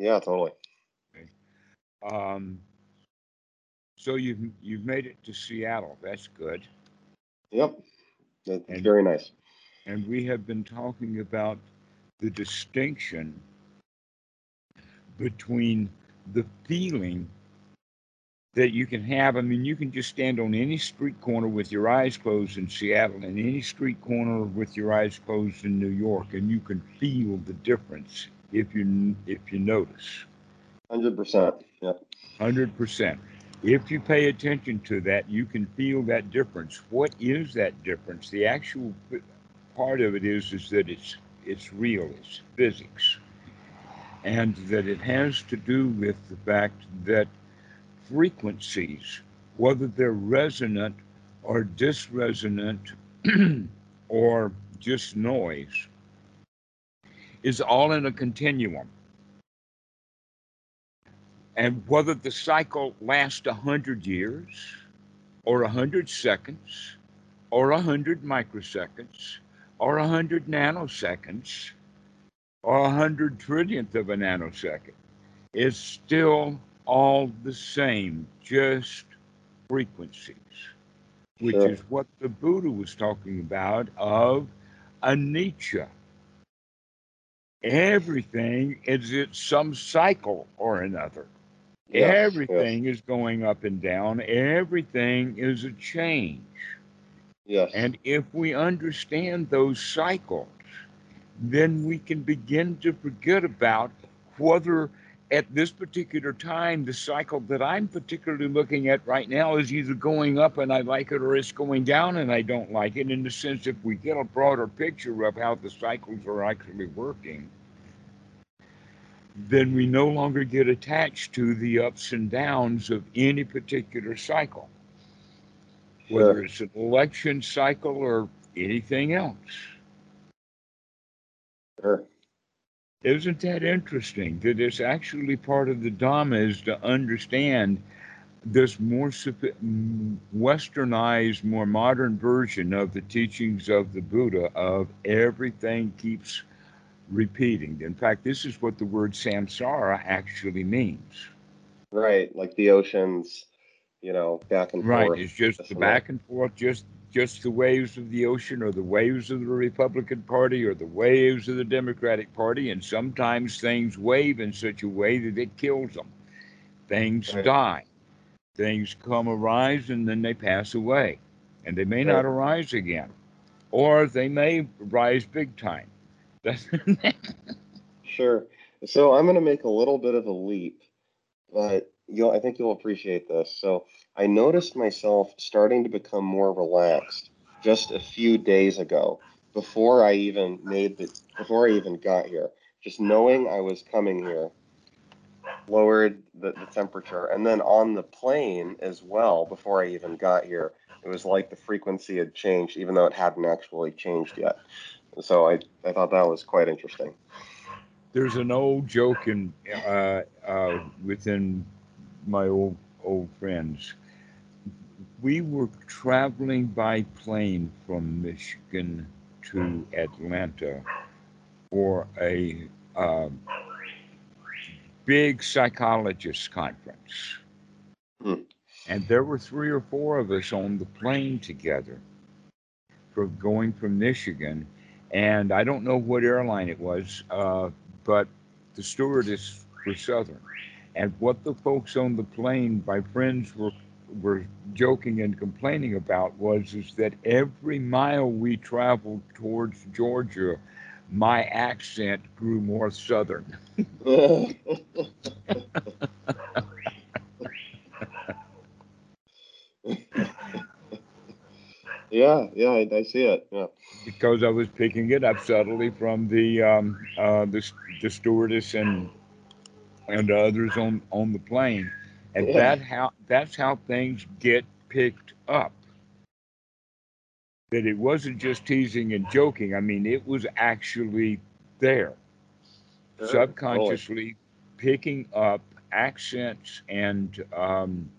Yeah, totally. Um, so you've you've made it to Seattle. That's good. Yep. That's And- very nice. And we have been talking about the distinction between the feeling that you can have. I mean, you can just stand on any street corner with your eyes closed in Seattle and any street corner with your eyes closed in New York, and you can feel the difference if you if you notice. Hundred percent. Yeah. Hundred percent. If you pay attention to that, you can feel that difference. What is that difference? The actual part of it is is that it's it's real. It's physics, and that it has to do with the fact that frequencies, whether they're resonant or disresonant or just noise, is all in a continuum. And whether the cycle lasts a hundred years, or a hundred seconds, or a hundred microseconds, or a hundred nanoseconds, or a hundred trillionth of a nanosecond, is still all the same, just frequencies, which Sure. is what the Buddha was talking about of a anicca. Everything is at some cycle or another. Everything is going up and down. Everything is a change. Yes. And if we understand those cycles, then we can begin to forget about whether at this particular time the cycle that I'm particularly looking at right now is either going up and I like it or it's going down and I don't like it. In the sense, if we get a broader picture of how the cycles are actually working, then we no longer get attached to the ups and downs of any particular cycle whether it's an election cycle or anything else. Sure. Isn't that interesting that it's actually part of the Dhamma is to understand this more westernized, more modern version of the teachings of the Buddha of everything keeps repeating. In fact, this is what the word samsara actually means. Right. Like the oceans, you know, back and Right. forth. It's just the back and forth, just just the waves of the ocean or the waves of the Republican Party or the waves of the Democratic Party. And sometimes things wave in such a way that it kills them. Things Right. die. Things come arise and then they pass away. And they may Right. not arise again. Or they may rise big time. Sure. So I'm going to make a little bit of a leap, but you'll I think you'll appreciate this. So I noticed myself starting to become more relaxed just a few days ago before I even made the before I even got here. Just knowing I was coming here lowered the, the temperature and then on the plane as well before I even got here it was like the frequency had changed even though it hadn't actually changed yet. So I, I thought that was quite interesting. there's an old joke in uh, uh, within my old old friends. We were traveling by plane from Michigan to Atlanta for a um big psychologist conference, Hmm. and there were three or four of us on the plane together, for going from Michigan, and I don't know what airline it was, uh, but the stewardess was Southern. And what the folks on the plane, my friends were were joking and complaining about was is that every mile we traveled towards Georgia, my accent grew more southern. yeah, yeah, I, I see it. Yeah, because I was picking it up subtly from the um, uh, the, the stewardess and and others on on the plane, and Yeah. that how that's how things get picked up. That it wasn't just teasing and joking. I mean, it was actually there, Sure, subconsciously picking up accents and um,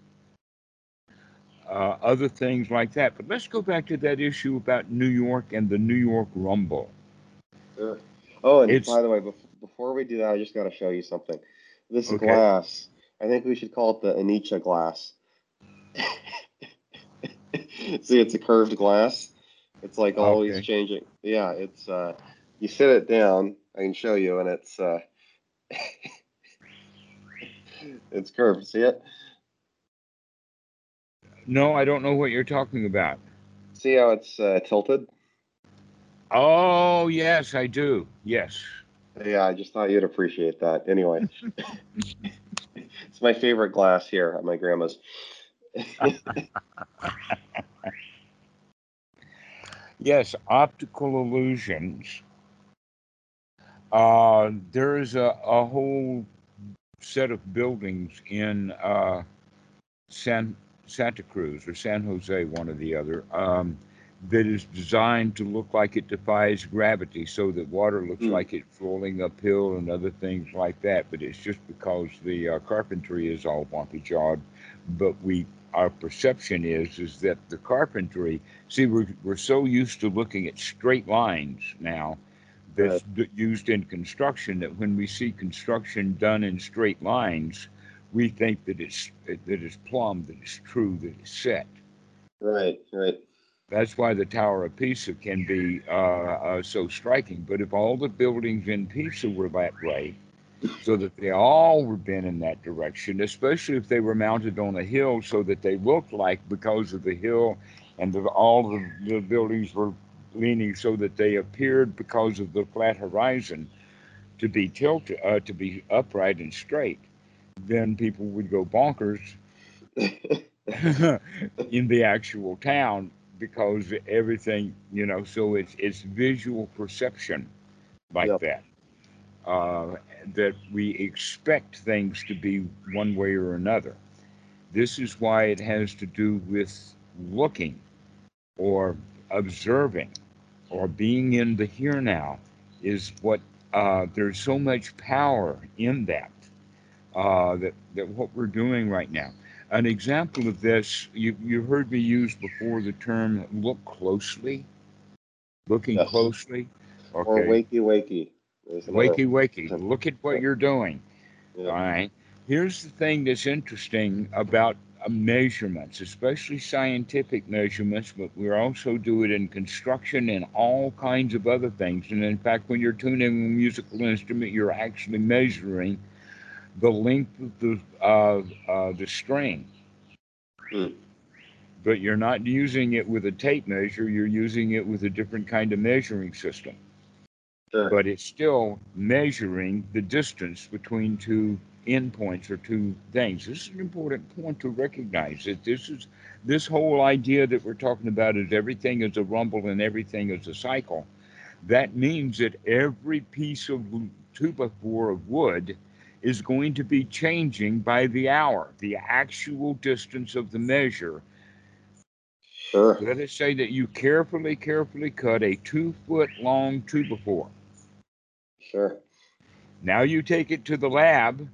uh, other things like that. But let's go back to that issue about New York and the New York Rumble. Sure. Oh, and It's- by the way, before we do that, I just got to show you something. this Okay. glass. I think we should call it the Anicca glass. See, it's a curved glass. It's like always Okay. changing. Yeah, it's uh you sit it down, I can show you and it's uh it's curved. See it? No, I don't know what you're talking about. See how it's uh, tilted? Oh, yes, I do. Yes. Yeah, I just thought you'd appreciate that. Anyway, my favorite glass here at my grandma's. Yes, optical illusions. Uh, there is a, a whole set of buildings in uh, San Santa Cruz or San Jose, one or the other, um, that is designed to look like it defies gravity, so that water looks Hmm. like it's flowing uphill and other things like that. But it's just because the uh, carpentry is all wonky jawed. But we, our perception is is that the carpentry See, we're, we're so used to looking at straight lines now that's d- used in construction that when we see construction done in straight lines, we think that it's that it's plumb, that it's true, that it's set. Right, right. That's why the Tower of Pisa can be uh, uh, so striking. But if all the buildings in Pisa were that way, so that they all were bent in that direction, especially if they were mounted on a hill, so that they looked like because of the hill and the, all the, the buildings were leaning so that they appeared because of the flat horizon to be tilted, uh, to be upright and straight, then people would go bonkers in the actual town because everything, you know, so it's it's visual perception like Yep. that. Uh, that we expect things to be one way or another. This is why it has to do with looking or observing or being in the here now is what uh, there's so much power in that uh, that that what we're doing right now. An example of this, you you heard me use before the term "look closely," looking Yes. closely. Or Okay, wakey wakey. Wakey, wakey. Look at what you're doing. Yeah. All right. Here's the thing that's interesting about uh, measurements, especially scientific measurements, but we also do it in construction and all kinds of other things. And in fact, when you're tuning a musical instrument, you're actually measuring the length of the uh, uh, the string. Hmm. But you're not using it with a tape measure. You're using it with a different kind of measuring system Sure. but it's still measuring the distance between two endpoints or two things. This is an important point to recognize that this is this whole idea that we're talking about is everything is a rumble and everything is a cycle. That means that every piece of two by four of wood is going to be changing by the hour, the actual distance of the measure Sure. let us say that you carefully, carefully cut a two foot long two by four. Sure. Now you take it to the lab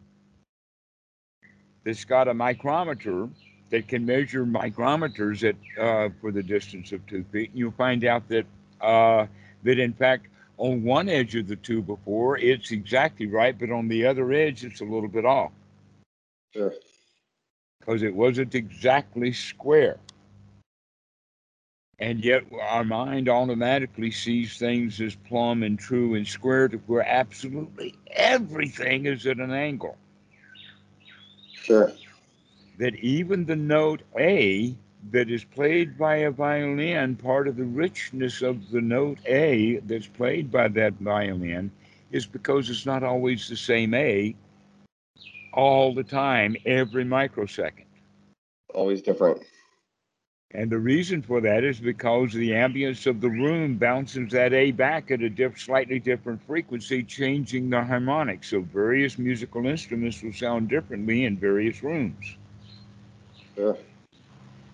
that's got a micrometer that can measure micrometers at uh, for the distance of two feet, and you'll find out that uh, that in fact on one edge of the two before it's exactly right, but on the other edge it's a little bit off Sure. because it wasn't exactly square. And yet our mind automatically sees things as plumb and true and square to where absolutely everything is at an angle. Sure. That even the note A that is played by a violin, part of the richness of the note A that's played by that violin is because it's not always the same A all the time, every microsecond. Always different. And the reason for that is because the ambience of the room bounces that A back at a diff- slightly different frequency, changing the harmonics. So various musical instruments will sound differently in various rooms. Sure.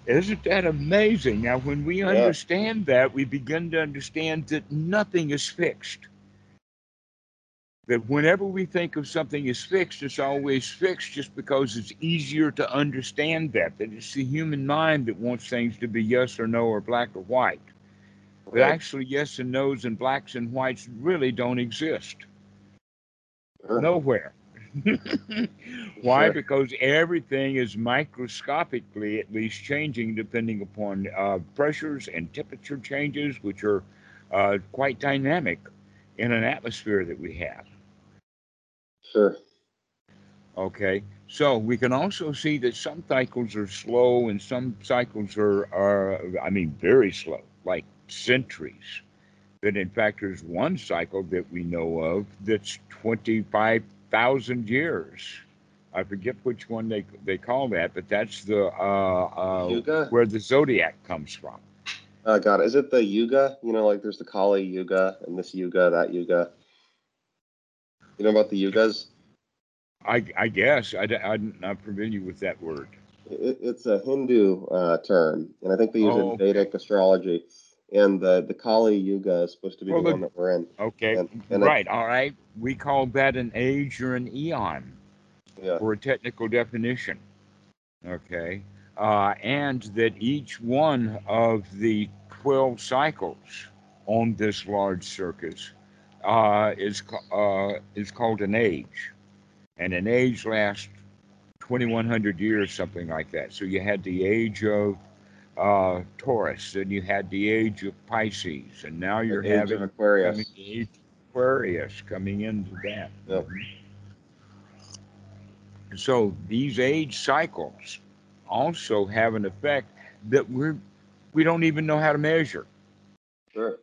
Isn't that amazing? Now, when we Yeah. understand that, we begin to understand that nothing is fixed. That whenever we think of something as fixed, it's always fixed just because it's easier to understand that. That it's the human mind that wants things to be yes or no or black or white. But Right. actually, yes and no's and blacks and whites really don't exist Sure. nowhere. Why? Sure. Because everything is microscopically at least changing depending upon uh, pressures and temperature changes, which are uh, quite dynamic in an atmosphere that we have. Sure. Okay, so we can also see that some cycles are slow and some cycles are, are I mean, very slow, like centuries. That in fact, there's one cycle that we know of that's 25,000 years. I forget which one they they call that, but that's the uh, uh, Yuga? where the zodiac comes from. Oh God, is it the Yuga? You know, like there's the Kali Yuga and this Yuga, that Yuga. You know about the Yugas? I, I guess I, I'm not familiar with that word. It, it's a Hindu uh, term, and I think they use Oh, it in Vedic astrology. And the the Kali Yuga is supposed to be Well, the the- one that we're in. Okay, And- and I- right, all right. We call that an age or an eon. Yeah. for a technical definition. Okay. Uh, and that each one of the 12 cycles on this large circus uh, is, uh, is called an age. And an age lasts 2100 years, something like that. So you had the age of uh, Taurus, and you had the age of Pisces, and now you're The having Aquarius. coming, the age of Aquarius coming into that. Yep. So these age cycles also have an effect that we're we don't even know how to measure. Sure.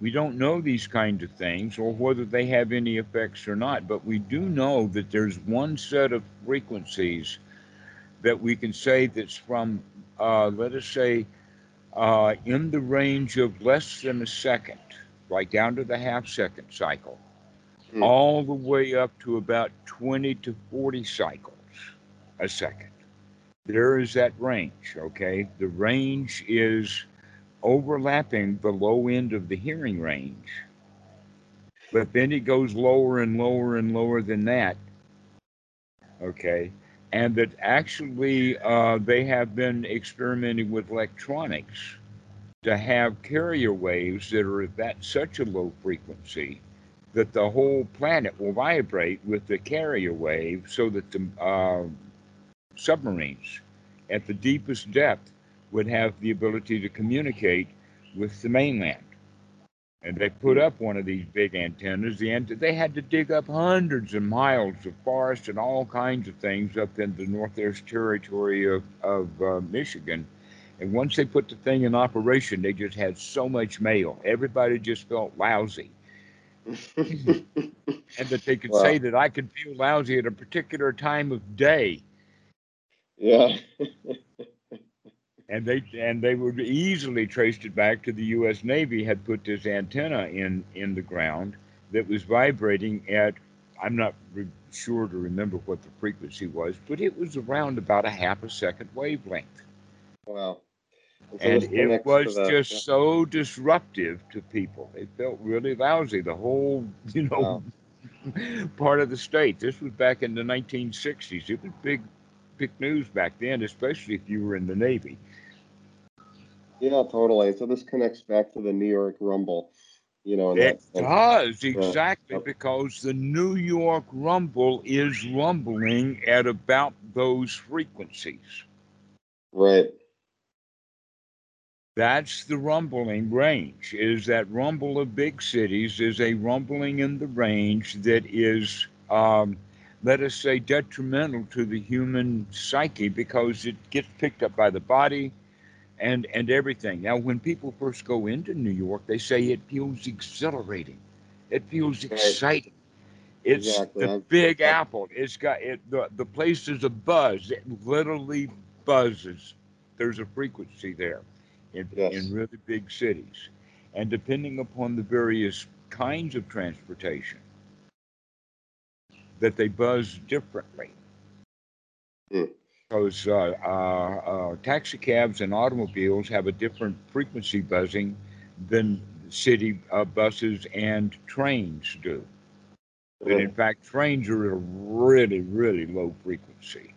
We don't know these kinds of things or whether they have any effects or not, but we do know that there's one set of frequencies that we can say that's from, uh, let us say, uh, in the range of less than a second, right down to the half second cycle, Hmm. all the way up to about 20 to 40 cycles a second. There is that range, okay? The range is overlapping the low end of the hearing range. But then it goes lower and lower and lower than that. Okay. And that actually uh, they have been experimenting with electronics to have carrier waves that are at that such a low frequency that the whole planet will vibrate with the carrier wave so that the uh, submarines at the deepest depth would have the ability to communicate with the mainland. And they put up one of these big antennas. The ant- they had to dig up hundreds of miles of forest and all kinds of things up in the northeast territory of, of uh, Michigan. And once they put the thing in operation, they just had so much mail. Everybody just felt lousy. And that they could Wow. say that I could feel lousy at a particular time of day. yeah. and they and they would easily traced it back to the U.S. Navy had put this antenna in in the ground that was vibrating at I'm not re- sure to remember what the frequency was, but it was around about a half a second wavelength, wow. so and it was just so disruptive to people. It felt really lousy. The whole you know part of the state. This was back in the 1960s. It was big. Big news back then, especially if you were in the Navy. Yeah, totally. So this connects back to the New York Rumble. You know, It does exactly Yep. because the New York rumble is rumbling at about those frequencies. Right. That's the rumbling range. Is that rumble of big cities is a rumbling in the range that is, um, let us say, detrimental to the human psyche because it gets picked up by the body and and everything. Now, when people first go into New York, they say it feels exhilarating. It feels exciting. It's Exactly. the Big Apple. It's got it. The, the place is a buzz. It literally buzzes. There's a frequency there in, Yes. in really big cities, and depending upon the various kinds of transportation, that they buzz differently. Hmm. Because uh, uh, uh, taxi cabs and automobiles have a different frequency buzzing than city uh, buses and trains do. And in fact, trains are at a really, really low frequency,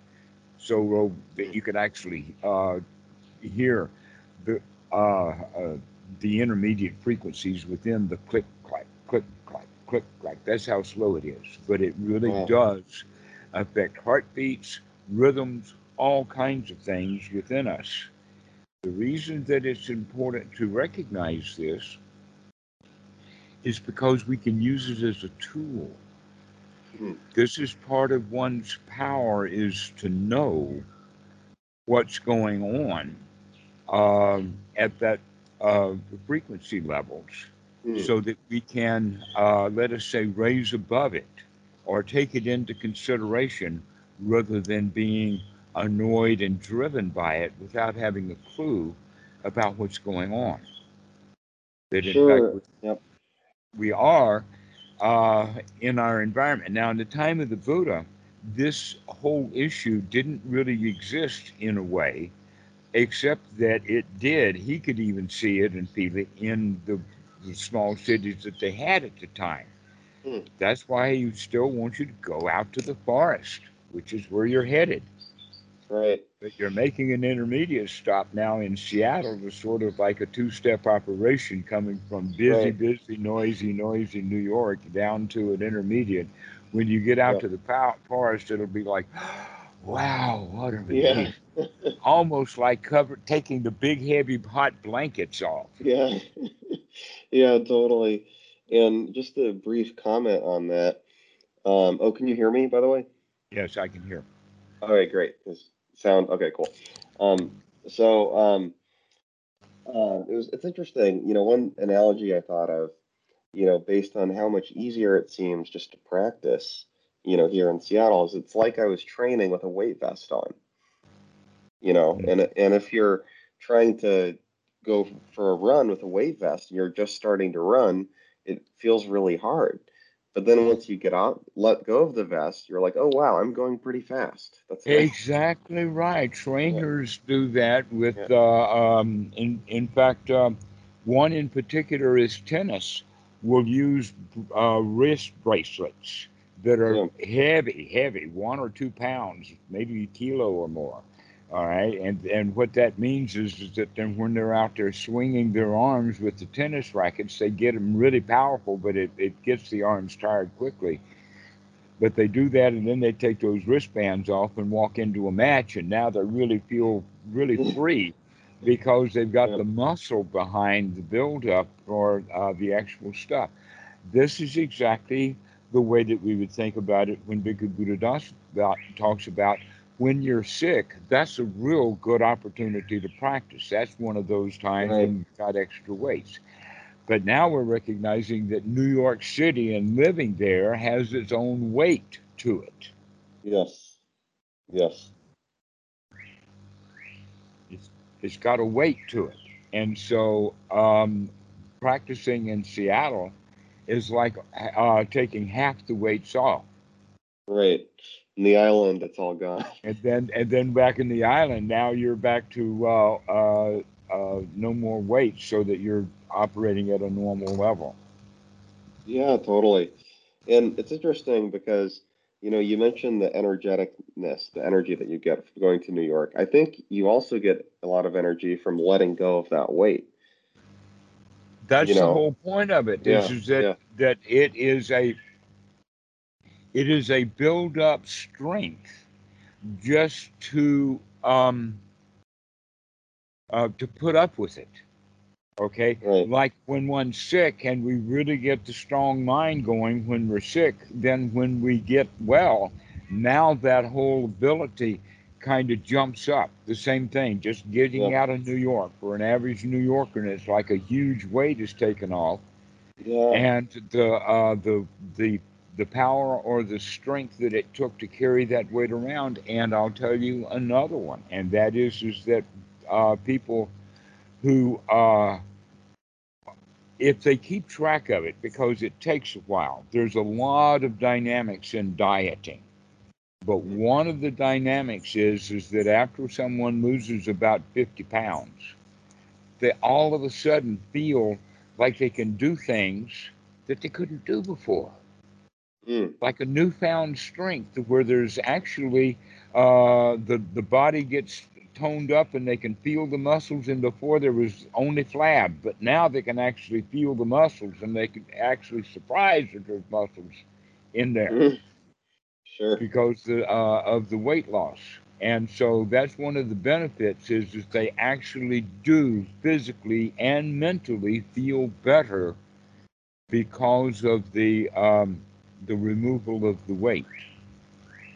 so low that you can actually uh, hear the uh, uh, the intermediate frequencies within the click clack, click clack, click like that's how slow it is. But it really does affect heartbeats, rhythms, all kinds of things within us. The reason that it's important to recognize this is because we can use it as a tool. Mhm. This is part of one's power is to know what's going on um, at that uh, frequency levels Hmm. so that we can, uh, let us say, raise above it or take it into consideration rather than being annoyed and driven by it without having a clue about what's going on. That in Sure. fact, Yep. we are uh, in our environment. Now, in the time of the Buddha, this whole issue didn't really exist in a way, except that it did. He could even see it and feel it in the, the small cities that they had at the time. Hmm. That's why he still wants you to go out to the forest, which is where you're headed. Right. But you're making an intermediate stop now in Seattle to sort of like a two step operation coming from busy, Right. busy, noisy, noisy New York down to an intermediate. When you get out Yep. to the forest, it'll be like, wow, what a Yeah. relief. Almost like cover, taking the big, heavy, hot blankets off. Yeah. yeah, totally. And just a brief comment on that. Um, oh, can you hear me, by the way? Yes, I can hear. All right, great. 'Cause sound okay, cool. Um, so um, uh, it was it's interesting. You know, one analogy I thought of, you know, based on how much easier it seems just to practice, you know, here in Seattle, is it's like I was training with a weight vest on. You know, Mm. and and if you're trying to go for a run with a weight vest and you're just starting to run, it feels really hard. But then once you get out, let go of the vest, you're like, oh wow, I'm going pretty fast. That's nice. Exactly right. Trainers do that with, Yeah. uh, um, in in fact, um, one in particular is tennis. Will use uh, wrist bracelets that are heavy, heavy, one or two pounds, maybe a kilo or more. All right, and and what that means is, is that then when they're out there swinging their arms with the tennis rackets, they get them really powerful, but it, it gets the arms tired quickly. But they do that, and then they take those wristbands off and walk into a match, and now they really feel really free because they've got the muscle behind the buildup or uh, the actual stuff. This is exactly the way that we would think about it when Bhikkhu Buddha Das talks about when you're sick. That's a real good opportunity to practice. That's one of those times Right. when you've got extra weights. But now we're recognizing that New York City and living there has its own weight to it. Yes. Yes. It's, it's got a weight to it. And so um, practicing in Seattle is like uh, taking half the weights off. Right. In the island, it's all gone. And then, and then back in the island, now you're back to uh, uh, uh, no more weight, so that you're operating at a normal level. Yeah, totally. And it's interesting because, you know, you mentioned the energeticness, the energy that you get from going to New York. I think you also get a lot of energy from letting go of that weight. That's You the whole point of it. Is, yeah, is that yeah. that it is a it is a build up strength just to um uh, to put up with it. Okay, Right. like when one's sick and we really get the strong mind going when we're sick, then when we get well, now that whole ability kind of jumps up. The same thing, just getting Yeah. out of New York for an average New Yorker, and it's like a huge weight is taken off Yeah. and the uh, the the the power or the strength that it took to carry that weight around. And I'll tell you another one, and that is is that uh, people who uh, if they keep track of it, because it takes a while. There's a lot of dynamics in dieting. But one of the dynamics is is that after someone loses about 50 pounds, they all of a sudden feel like they can do things that they couldn't do before Mm. like a newfound strength where there's actually uh, the the body gets toned up and they can feel the muscles and before there was only flab but now they can actually feel the muscles and they can actually surprise that there's muscles in there Mhm. Sure. because the, uh, of the weight loss and so that's one of the benefits is that they actually do physically and mentally feel better because of the um, the removal of the weight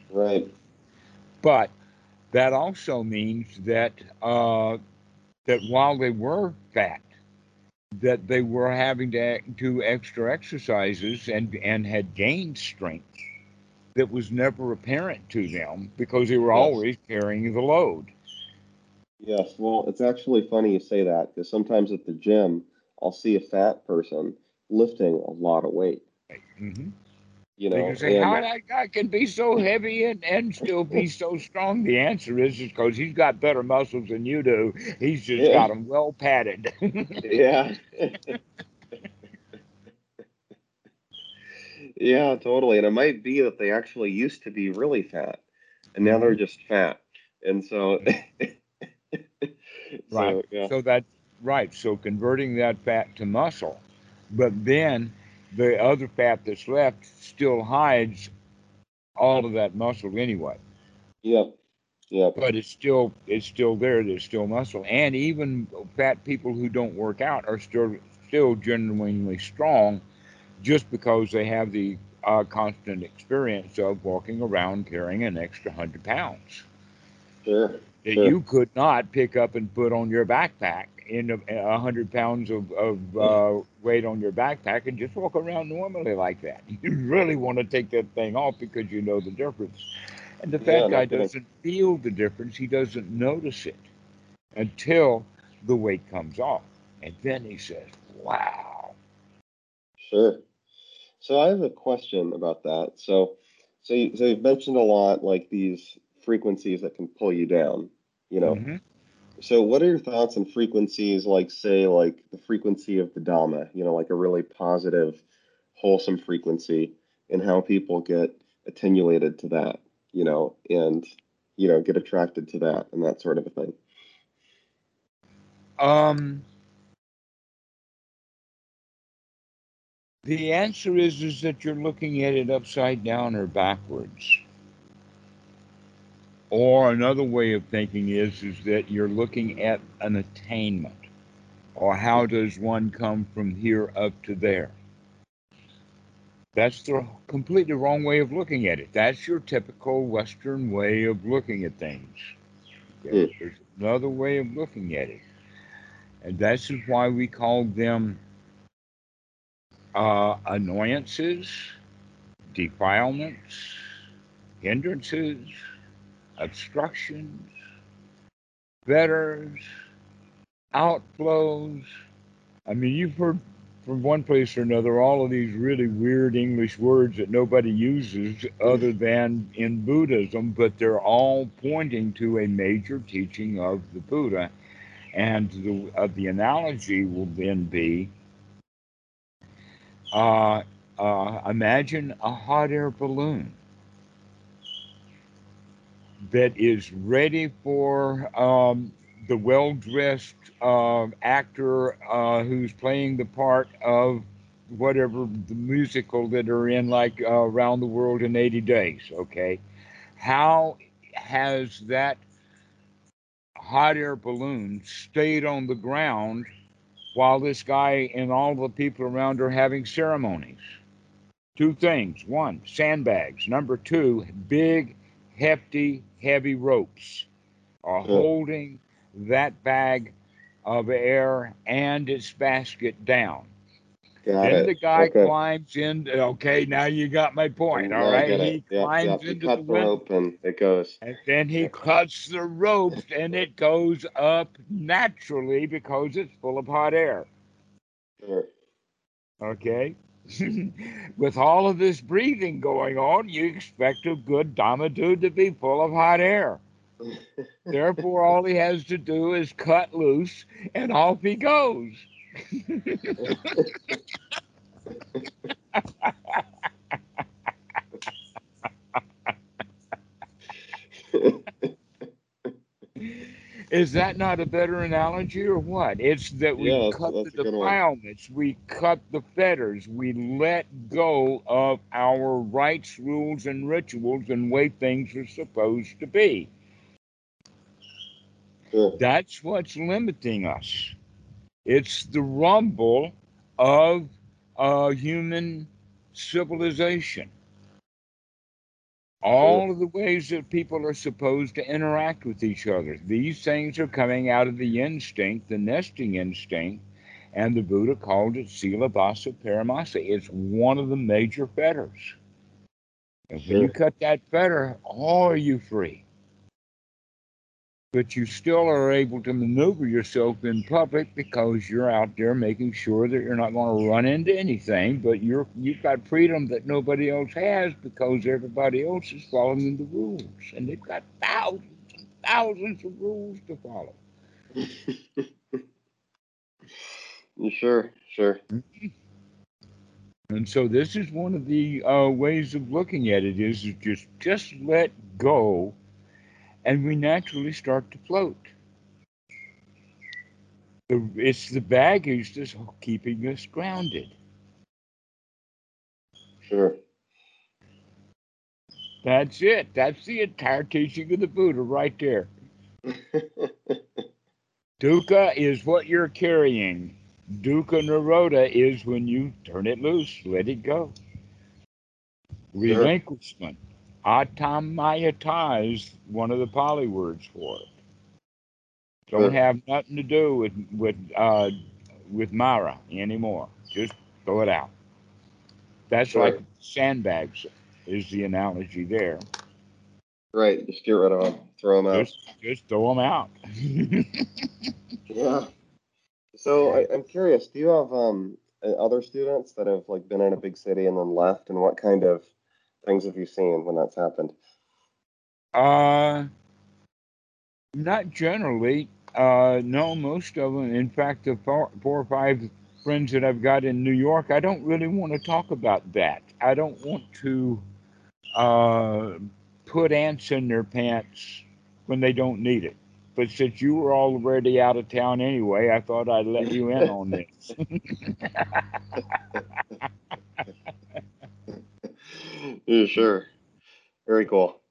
Right. but that also means that uh, that while they were fat, that they were having to do extra exercises and and had gained strength that was never apparent to them because they were Yes. always carrying the load. Yes. Well, it's actually funny you say that because sometimes at the gym, I'll see a fat person lifting a lot of weight. hmm You know, can say, and "How that guy can be so heavy and, and still be so strong?" The answer is because he's got better muscles than you do. He's just Yeah. got them well padded. yeah. yeah, totally. And it might be that they actually used to be really fat and now they're mm. just fat. And so, Right. so yeah. So that right. So converting that fat to muscle, but then the other fat that's left still hides all of that muscle anyway. Yep. Yep. But it's still it's still there. There's still muscle, and even fat people who don't work out are still still genuinely strong, just because they have the uh, constant experience of walking around carrying an extra hundred pounds. Sure. that Sure. you could not pick up and put on your backpack in a, hundred pounds of, of uh, weight on your backpack and just walk around normally like that. You really want to take that thing off because you know the difference. And the Yeah, fat no guy doesn't feel the difference. He doesn't notice it until the weight comes off. And then he says, wow. Sure. So I have a question about that. So, so you, so you've mentioned a lot like these frequencies that can pull you down, you know. Mhm. So what are your thoughts on frequencies like say like the frequency of the Dhamma, you know, like a really positive, wholesome frequency and how people get attenuated to that, you know, and you know, get attracted to that and that sort of a thing. Um, the answer is is that you're looking at it upside down or backwards. Or another way of thinking is is that you're looking at an attainment, or how does one come from here up to there? That's the completely wrong way of looking at it. That's your typical Western way of looking at things. There's another way of looking at it, and that's why we call them uh, annoyances, defilements, hindrances, obstructions, fetters, outflows. I mean, you've heard from one place or another all of these really weird English words that nobody uses other than in Buddhism, but they're all pointing to a major teaching of the Buddha. And the, uh, the analogy will then be uh, uh, imagine a hot air balloon that is ready for um, the well dressed uh, actor uh, who's playing the part of whatever the musical that are in, like uh, Around the World in 80 Days. Okay. How has that hot air balloon stayed on the ground while this guy and all the people around are having ceremonies? Two things. One, sandbags. Number two, big, hefty, heavy ropes are holding that bag of air and its basket down. Got then it. the guy okay. climbs in. Okay, now you got my point. All I right, he. Yep, climbs yep. Into cut the the rope and it goes. and then he cuts the ropes, and it goes up naturally because it's full of hot air. Sure. Okay. With all of this breathing going on, you expect a good Dhamma dude to be full of hot air. Therefore, all he has to do is cut loose, and off he goes. Is that not a better analogy or what? It's that we Yeah, cut that's the a defilements, we cut the fetters, we let go of our rites, rules, and rituals and way things are supposed to be. Sure. That's what's limiting us. It's the rumble of uh, human civilization. All of the ways that people are supposed to interact with each other. These things are coming out of the instinct, the nesting instinct, and the Buddha called it Silabbata Paramasa. It's one of the major fetters. And when you cut that fetter, oh, are you free? But you still are able to maneuver yourself in public because you're out there making sure that you're not going to run into anything. But you're you've got freedom that nobody else has because everybody else is following the rules, and they've got thousands and thousands of rules to follow. sure, sure. And so this is one of the uh, ways of looking at it is, is just just let go, and we naturally start to float. It's the baggage that's keeping us grounded. Sure. That's it. That's the entire teaching of the Buddha right there. Dukkha is what you're carrying. Dukkha Nirodha is when you turn it loose, let it go. Relinquishment. Atammayata is one of the Pali words for it. Don't Sure. have nothing to do with with uh, with Mara anymore. Just throw it out. That's Sure. like sandbags is the analogy there. right. Just get rid of them. Throw them out. Just just throw them out. Yeah. So I, I'm curious. Do you have um uh, other students that have like been in a big city and then left, and what kind of things have you seen when that's happened? Uh, not generally. Uh, no, most of them. In fact, the four, four or five friends that I've got in New York, I don't really want to talk about that. I don't want to uh, put ants in their pants when they don't need it. But since you were already out of town anyway, I thought I'd let you in on this. yeah, sure. Very cool.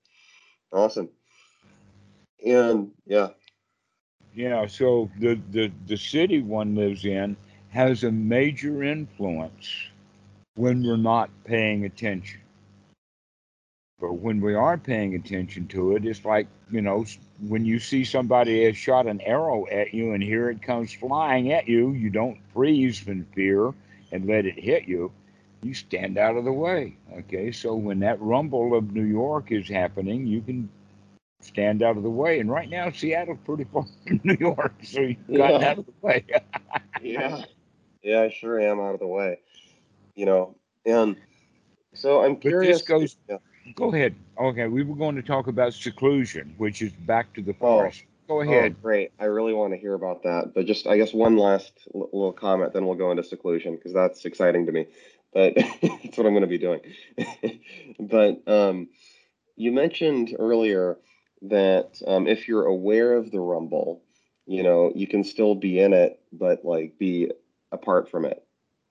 Awesome. And yeah, Yeah, so the, the, the city one lives in has a major influence when we're not paying attention. But when we are paying attention to it, it's like, you know, when you see somebody has shot an arrow at you and here it comes flying at you, you don't freeze in fear and let it hit you. You stand out of the way. Okay, so when that rumble of New York is happening, you can stand out of the way. And right now, Seattle's pretty far from New York, so you've gotten Yeah. out of the way. yeah, yeah. I sure am out of the way. You know, and so I'm But curious. this goes. Yeah. Go ahead. Okay, we were going to talk about seclusion, which is back to the Oh. Go oh, ahead. Oh, great. I really want to hear about that. But just, I guess, one last l- little comment, then we'll go into seclusion because that's exciting to me. But that's what I'm going to be doing. but um, you mentioned earlier that um, if you're aware of the rumble, you know, you can still be in it, but like be apart from it.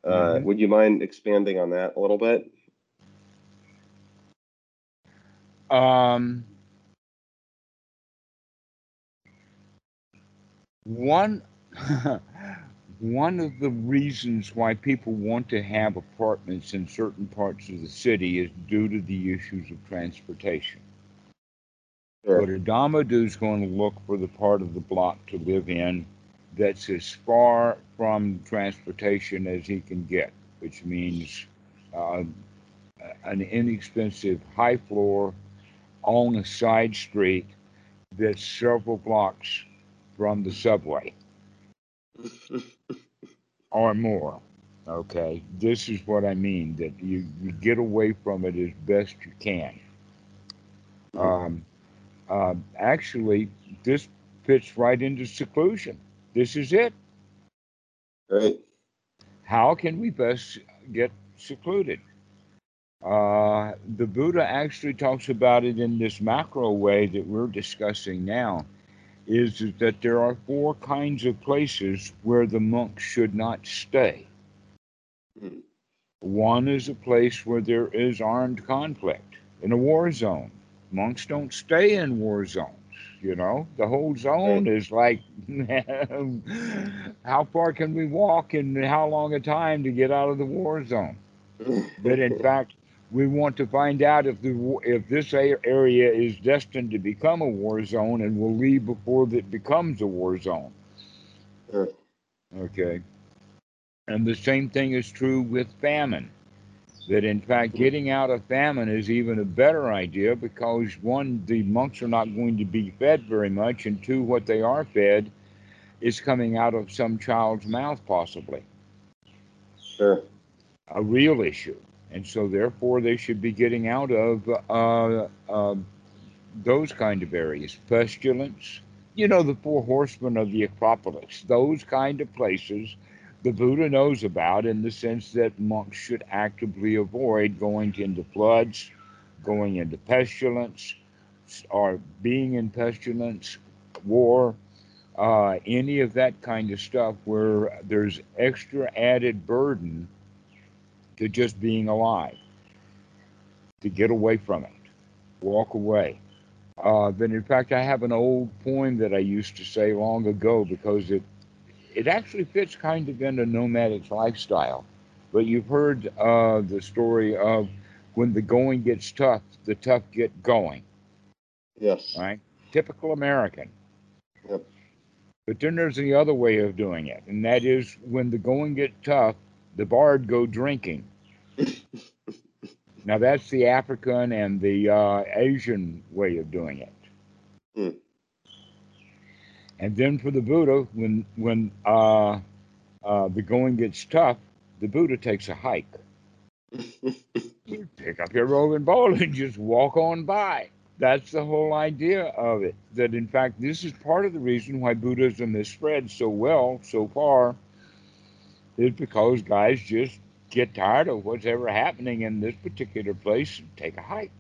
Uh, Mhm. Would you mind expanding on that a little bit? Um, one one of the reasons why people want to have apartments in certain parts of the city is due to the issues of transportation. Sure. But a Dhamma dude is going to look for the part of the block to live in that's as far from transportation as he can get, which means uh, an inexpensive high floor on a side street that's several blocks from the subway or more. Okay, this is what I mean that you, you get away from it as best you can. Um, um, actually, this fits right into seclusion. This is it. Great. How can we best get secluded? Uh, the Buddha actually talks about it in this macro way that we're discussing now. Is, is that there are four kinds of places where the monk should not stay. One is a place where there is armed conflict in a war zone. Monks don't stay in war zones. You know, the whole zone is like, how far can we walk and how long a time to get out of the war zone? But in fact, we want to find out if the if this area is destined to become a war zone and will leave before it becomes a war zone. Sure. Okay. And the same thing is true with famine. That in fact, getting out of famine is even a better idea because one, the monks are not going to be fed very much, and two, what they are fed is coming out of some child's mouth, possibly Sure. a real issue. And so, therefore, they should be getting out of uh, uh, those kind of areas. Pestilence, you know, the four horsemen of the Acropolis, those kind of places the Buddha knows about in the sense that monks should actively avoid going into floods, going into pestilence, or being in pestilence, war, uh, any of that kind of stuff where there's extra added burden to just being alive, to get away from it, walk away. Uh, but in fact, I have an old poem that I used to say long ago because it it actually fits kind of in a nomadic lifestyle. But you've heard uh, the story of when the going gets tough, the tough get going, Yes. right? Typical American. Yep. But then there's the other way of doing it, and that is when the going gets tough, the bard go drinking. now that's the African and the uh, Asian way of doing it. Hmm. And then for the Buddha, when when uh, uh, the going gets tough, the Buddha takes a hike. You pick up your rolling ball and just walk on by. That's the whole idea of it. That in fact, this is part of the reason why Buddhism has spread so well so far, is because guys just get tired of what's ever happening in this particular place and take a hike.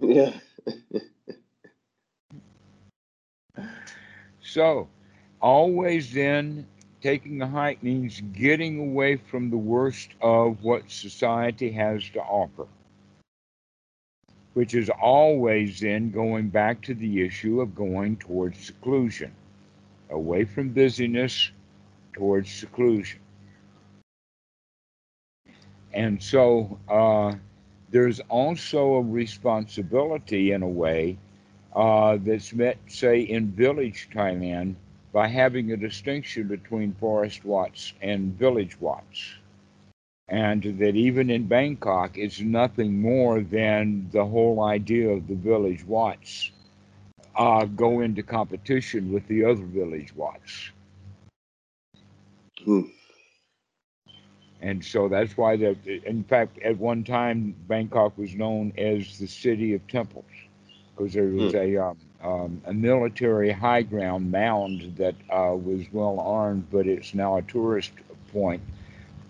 yeah. So, always then taking a hike means getting away from the worst of what society has to offer, which is always then going back to the issue of going towards seclusion, away from busyness towards seclusion. And so, uh, there's also a responsibility in a way uh, that's met, say, in village Thailand by having a distinction between forest wats and village wats. And that even in Bangkok, it's nothing more than the whole idea of the village wats uh, go into competition with the other village wats. Hmm. And so that's why, the, in fact, at one time, Bangkok was known as the city of temples because there was a um, um, a military high ground mound that uh, was well armed, but it's now a tourist point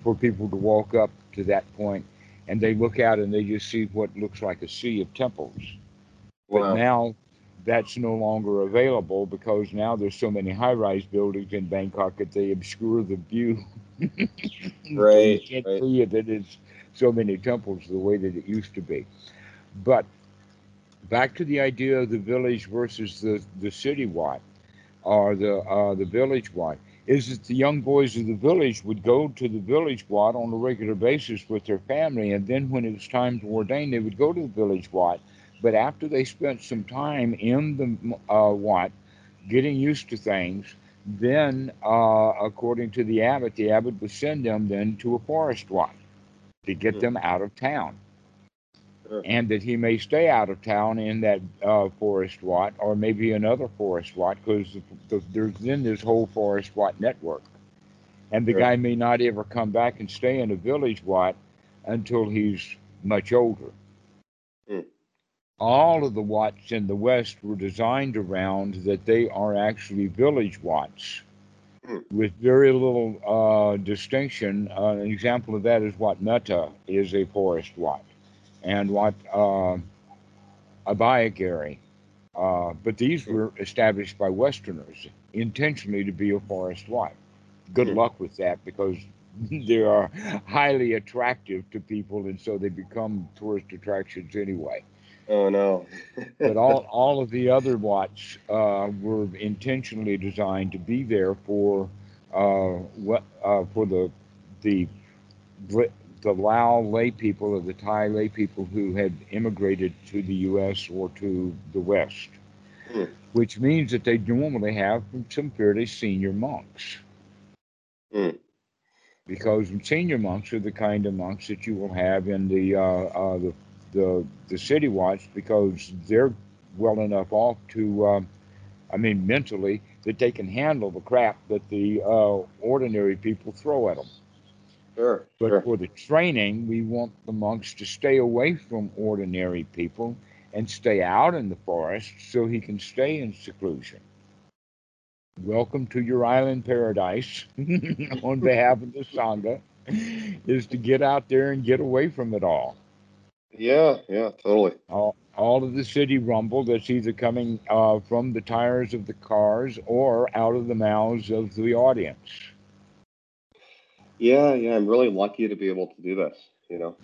for people to walk up to that point, and they look out and they just see what looks like a sea of temples. But now that's no longer available because now there's so many high-rise buildings in Bangkok that they obscure the view. Right, you can't right. see it that it's so many temples the way that it used to be. But back to the idea of the village versus the, the city wat or the uh, the village wat is that the young boys of the village would go to the village wat on a regular basis with their family and then when it was time to ordain they would go to the village wat but after they spent some time in the uh, getting used to things then uh, according to the abbot the abbot would send them then to a forest wat to get Hmm. them out of town Sure. and that he may stay out of town in that uh, forest wat or maybe another forest wat because the, the, there's then this whole forest wat network and the Sure. guy may not ever come back and stay in a village wat until he's much older. All of the wats in the west were designed around that they are actually village wats Hmm. with very little uh, distinction uh, an example of that is Wat Metta is a forest wat and Wat uh, Abhayagiri Uh, but these were established by Westerners intentionally to be a forest life. Good Hmm. luck with that because they are highly attractive to people, and so they become tourist attractions anyway. Oh no. But all, all of the other wats uh, were intentionally designed to be there for uh, what uh, for the the the Lao lay people or the Thai lay people who had immigrated to the U.S. or to the West, Hmm. which means that they normally have from some fairly senior monks. Hmm. Because senior monks are the kind of monks that you will have in the uh, uh, the, the the city wats because they're well enough off to, um, I mean, mentally that they can handle the crap that the uh, ordinary people throw at them. Sure. But sure. for the training, we want the monks to stay away from ordinary people and stay out in the forest so he can stay in seclusion. Welcome to your island paradise on behalf of the Sangha is to get out there and get away from it all. Yeah. Yeah. Totally. All, all of the city rumble that's either coming uh, from the tires of the cars or out of the mouths of the audience. Yeah. Yeah. I'm really lucky to be able to do this. You know.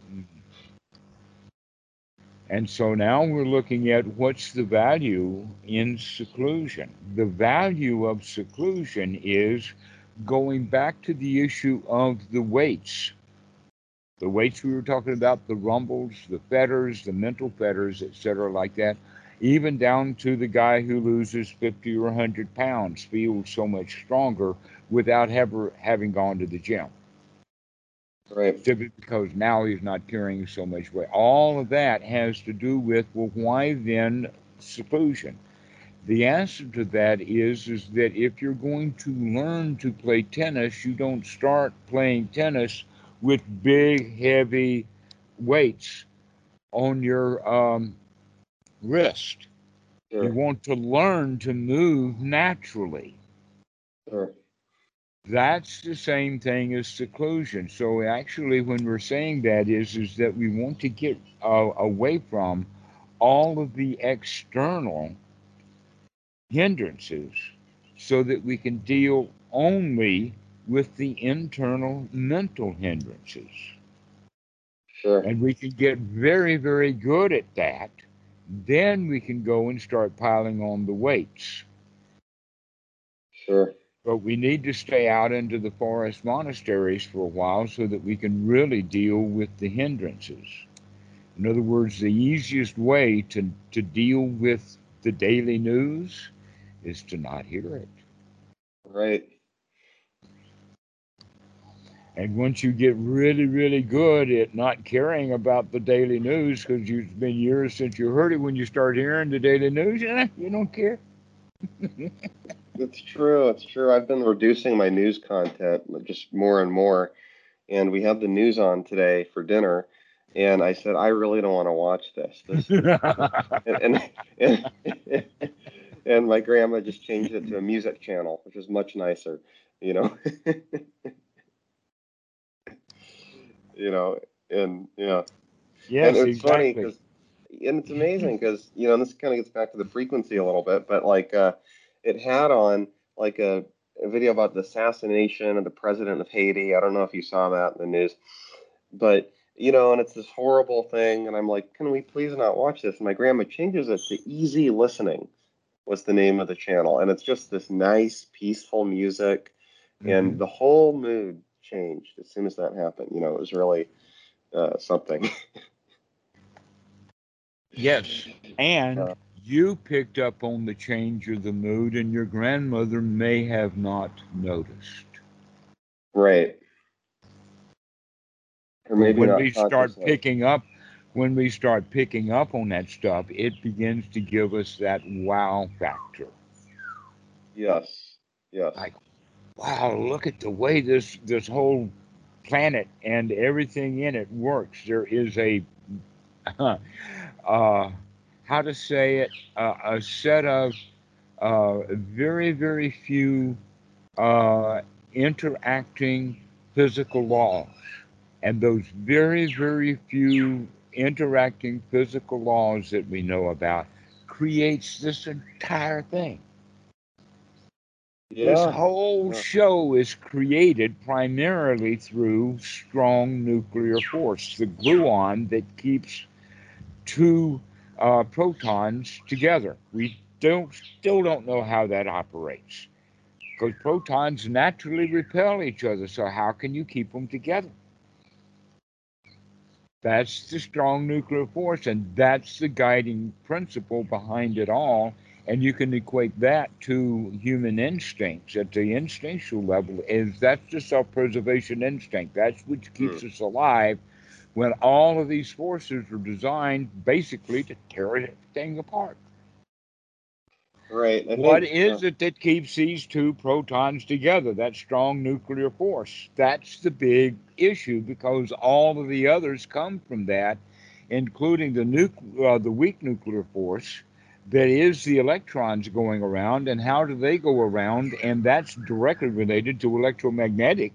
And so now we're looking at what's the value in seclusion. The value of seclusion is going back to the issue of the weights. The weights we were talking about, the rumbles, the fetters, the mental fetters, etc., like that, even down to the guy who loses 50 or 100 pounds feels so much stronger without ever having gone to the gym Right. because now he's not carrying so much weight. All of that has to do with well, why then seclusion? The answer to that is is that if you're going to learn to play tennis, you don't start playing tennis with big, heavy weights on your um, wrist. You want to learn to move naturally. Sure. That's the same thing as seclusion. So actually, when we're saying that is is that we want to get uh, away from all of the external hindrances, so that we can deal only with the internal mental hindrances, Sure. and we can get very very good at that. Then we can go and start piling on the weights. Sure. But we need to stay out into the forest monasteries for a while so that we can really deal with the hindrances. In other words, the easiest way to, to deal with the daily news is to not hear it. Right. And once you get really, really good at not caring about the daily news, because it's been years since you heard it, when you start hearing the daily news, eh, you don't care. It's true. It's true. I've been reducing my news content just more and more. And we had the news on today for dinner, and I said, I really don't want to watch this. This and, and, and, and my grandma just changed it to a music channel, which is much nicer, you know. you know, and yeah. yes, and it's funny because, and it's amazing because you know, and this kind of gets back to the frequency a little bit, but like, uh, it had on like a, a video about the assassination of the president of Haiti. I don't know if you saw that in the news, but you know, and it's this horrible thing, and I'm like, can we please not watch this? And my grandma changes it to easy listening. Was the name of the channel, and it's just this nice, peaceful music, and Mhm. the whole mood changed as soon as that happened. You know, it was really uh, something. Yes, and Uh, you picked up on the change of the mood, and your grandmother may have not noticed. Right. Or maybe when we start picking up, when we start picking up on that stuff, it begins to give us that wow factor. Yes. Yes. Like, Wow, look at the way this this whole planet and everything in it works. There is a uh, how to say it, uh, a set of uh, very, very few uh, interacting physical laws. And those very, very few interacting physical laws that we know about creates this entire thing. Yeah. This whole Yeah. show is created primarily through strong nuclear force, the gluon that keeps two uh, protons together. We don't still don't know how that operates because protons naturally repel each other. So how can you keep them together? That's the strong nuclear force, and that's the guiding principle behind it all. And you can equate that to human instincts at the instinctual level. Is that's the self-preservation instinct? That's which keeps us alive when all of these forces are designed basically to tear everything apart. Right. I What think, is uh, it that keeps these two protons together? That strong nuclear force. That's the big issue because all of the others come from that, including the nuc- uh, the weak nuclear force that is the electrons going around. And how do they go around? And that's directly related to electromagnetic.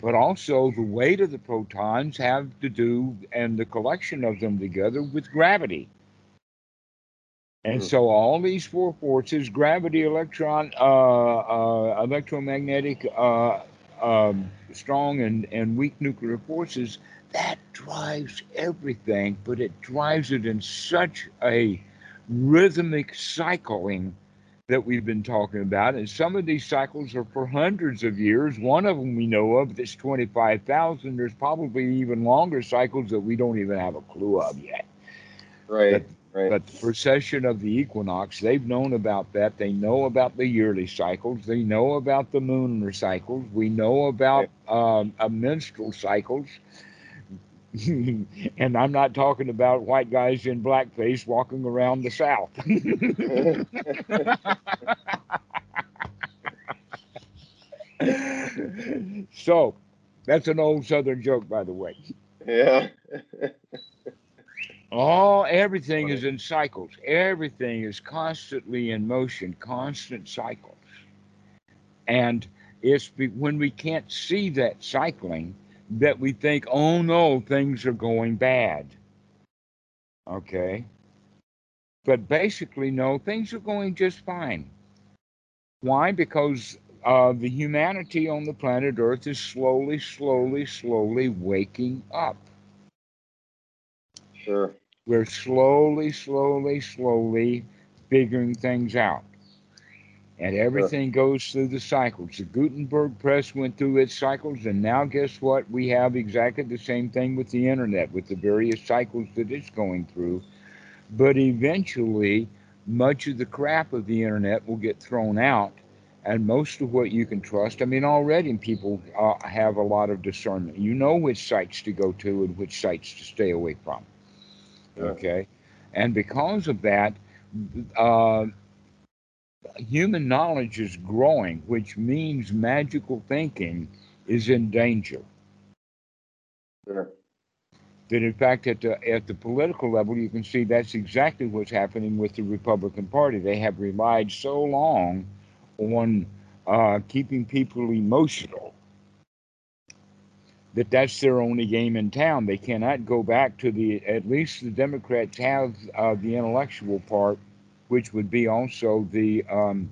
But also the weight of the protons have to do and the collection of them together with gravity. And Hmm. so all these four forces, gravity, electron, uh, uh, electromagnetic, uh, um, strong and, and weak nuclear forces, that drives everything, but it drives it in such a rhythmic cycling that we've been talking about. And some of these cycles are for hundreds of years. One of them we know of that's 25,000. There's probably even longer cycles that we don't even have a clue of yet. right. Right. But the precession of the equinox, they've known about that. They know about the yearly cycles. They know about the lunar cycles. We know about um, uh, menstrual cycles. and I'm not talking about white guys in blackface walking around the South. so that's an old Southern joke, by the way. yeah. All everything is in cycles. Everything is constantly in motion, constant cycles. And it's be, when we can't see that cycling that we think, oh no, things are going bad. Okay. But basically, no, things are going just fine. Why? Because uh, the humanity on the planet Earth is slowly, slowly, slowly waking up. Sure. we're slowly, slowly, slowly figuring things out. And everything goes through the cycles. The Gutenberg press went through its cycles, and now guess what? We have exactly the same thing with the internet, with the various cycles that it's going through. But eventually, much of the crap of the internet will get thrown out, and most of what you can trust. I mean, already people uh, have a lot of discernment. You know which sites to go to and which sites to stay away from. Okay. And because of that, uh, human knowledge is growing, which means magical thinking is in danger. Sure. That in fact, at the at the political level, you can see that's exactly what's happening with the Republican Party. They have relied so long on uh, keeping people emotional that that's their only game in town. They cannot go back to the at least the Democrats have uh, the intellectual part, which would be also the um,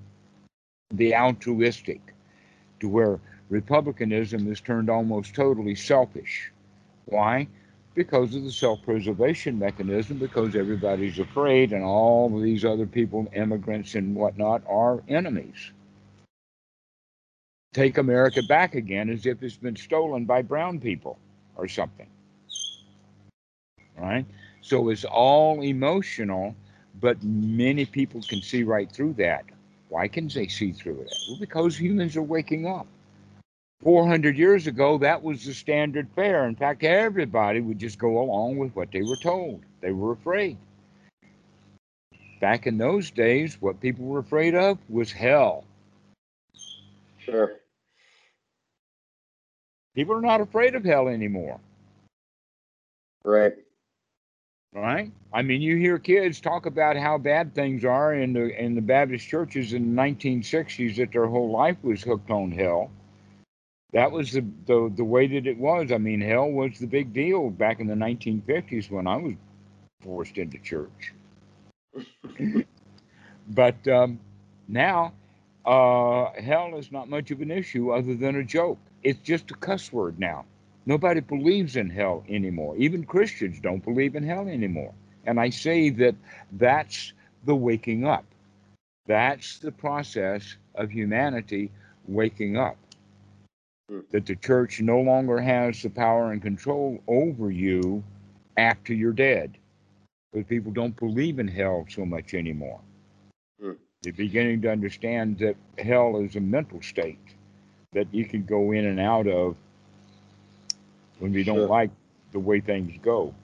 the altruistic, to where republicanism is turned almost totally selfish. Why? Because of the self-preservation mechanism. Because everybody's afraid, and all these other people, immigrants and whatnot, are enemies take America back again as if it's been stolen by brown people or something. Right? So it's all emotional, but many people can see right through that. Why can they see through it? Well, because humans are waking up. 400 years ago, that was the standard fare. In fact, everybody would just go along with what they were told. They were afraid. Back in those days, what people were afraid of was hell. Sure. People are not afraid of hell anymore. Right. Right? I mean, you hear kids talk about how bad things are in the in the Baptist churches in the 1960s that their whole life was hooked on hell. That was the, the the way that it was. I mean, hell was the big deal back in the 1950s when I was forced into church. but um, now, uh, hell is not much of an issue other than a joke. It's just a cuss word now. Nobody believes in hell anymore. Even Christians don't believe in hell anymore. And I say that that's the waking up. That's the process of humanity waking up. Hmm. That the church no longer has the power and control over you after you're dead. But people don't believe in hell so much anymore. Hmm. They're beginning to understand that hell is a mental state that you can go in and out of when you Sure. don't like the way things go.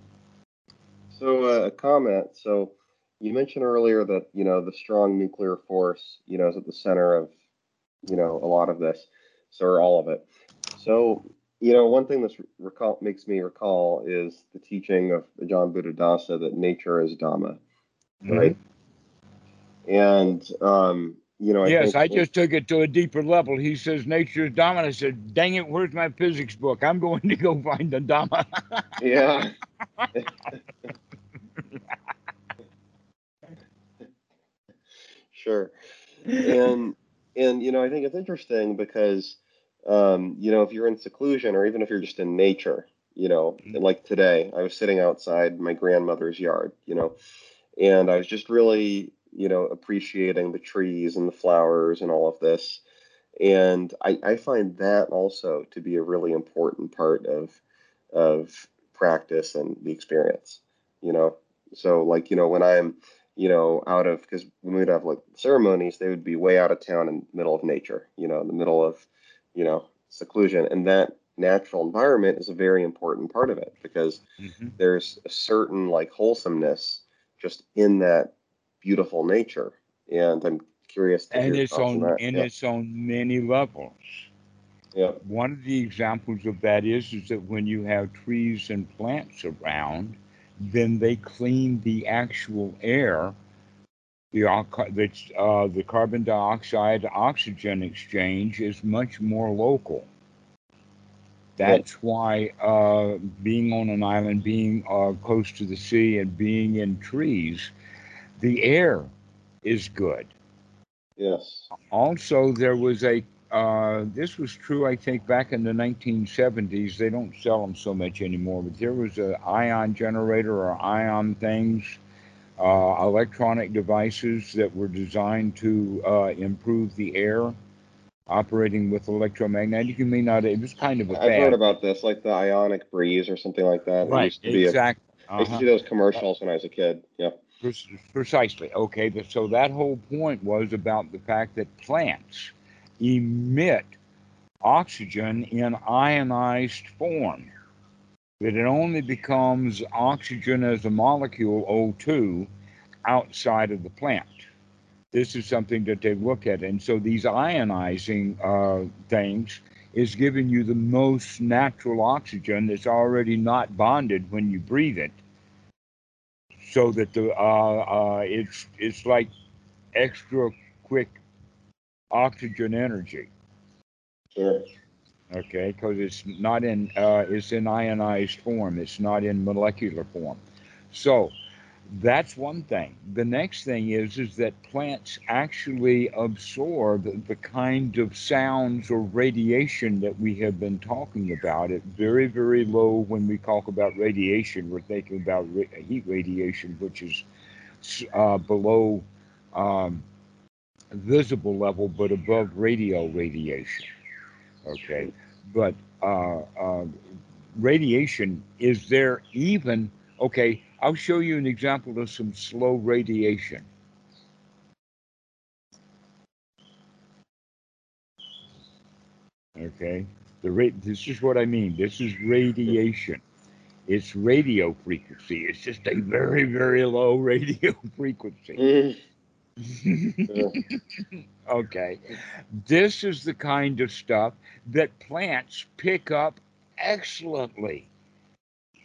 So uh, a comment. So you mentioned earlier that you know the strong nuclear force, you know, is at the center of you know a lot of this, so or all of it. So you know, one thing that recall makes me recall is the teaching of Ajahn Buddhadasa that nature is Dhamma, right? And um, you know, I yes, I just took it to a deeper level. He says nature is Dhamma. I said, dang it, where's my physics book? I'm going to go find the Dhamma. yeah. sure. and and you know i think it's interesting because um, you know if you're in seclusion or even if you're just in nature you know Mhm. like today i was sitting outside my grandmother's yard you know and i was just really you know appreciating the trees and the flowers and all of this and i, I find that also to be a really important part of of practice and the experience you know so like you know when i'm you know, out of because when we'd have like ceremonies, they would be way out of town in the middle of nature, you know, in the middle of, you know, seclusion. And that natural environment is a very important part of it because Mhm. there's a certain like wholesomeness just in that beautiful nature. And I'm curious to And hear it's on that. and Yeah, it's on many levels. yeah, One of the examples of that is is that when you have trees and plants around, then they clean the actual air. The that's, uh, the carbon dioxide oxygen exchange is much more local. That's why uh, being on an island, being uh, close to the sea, and being in trees, the air is good. yes, Also, there was a, uh, this was true, I think, back in the 1970s. They don't sell them so much anymore, but there was a ion generator or ion things, uh, electronic devices that were designed to uh, improve the air operating with electromagnetic. You may not, it was kind of a I've heard about this, like the ionic breeze or something like that. Right, be a, exactly. I used to Uh-huh. see those commercials when I was a kid. Yep. Pre- Precisely. Okay. So that whole point was about the fact that plants emit oxygen in ionized form. That it only becomes oxygen as a molecule O2 outside of the plant. This is something that they look at. And so these ionizing uh, things is giving you the most natural oxygen that's already not bonded when you breathe it so that the uh, uh, it's it's like extra quick oxygen energy. Sure. Okay, because it's not in uh, it's in ionized form. It's not in molecular form. So that's one thing. The next thing is is that plants actually absorb the kind of sounds or radiation that we have been talking about at very very low. When we talk about radiation, we're thinking about ra- heat radiation, which is uh, below um, visible level but above radio radiation. Okay, but uh, uh, radiation is there even? Okay, I'll show you an example of some slow radiation. Okay, the rate. This is what I mean. This is radiation. It's radio frequency. It's just a very very low radio frequency. Okay. This is the kind of stuff that plants pick up excellently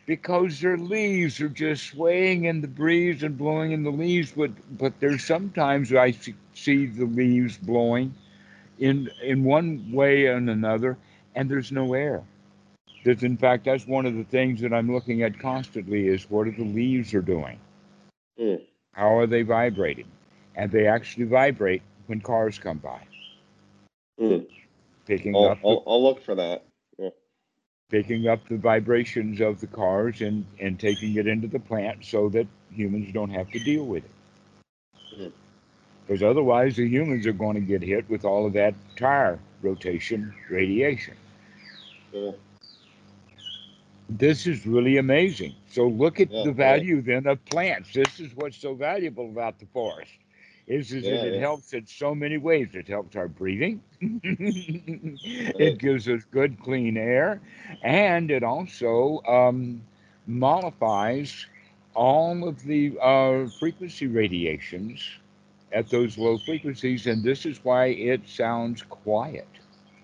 because their leaves are just swaying in the breeze and blowing in the leaves. But but there's sometimes I see- the leaves blowing in in one way and another, and there's no air. That's in fact that's one of the things that I'm looking at constantly is what are the leaves are doing. Hmm. How are they vibrating? And they actually vibrate when cars come by. Hmm. Picking I'll, up the I'll, I'll look for that. Yeah. picking up the vibrations of the cars and, and taking it into the plant so that humans don't have to deal with it. Because otherwise, the humans are going to get hit with all of that tire rotation radiation. Yeah. This is really amazing. So look at Yeah, the yeah. value then of plants. This is what's so valuable about the forest. Is, is Yeah, that it yeah. helps in so many ways. It helps our breathing. it gives us good clean air, and it also um, mollifies all of the uh, frequency radiations at those low frequencies, and this is why it sounds quiet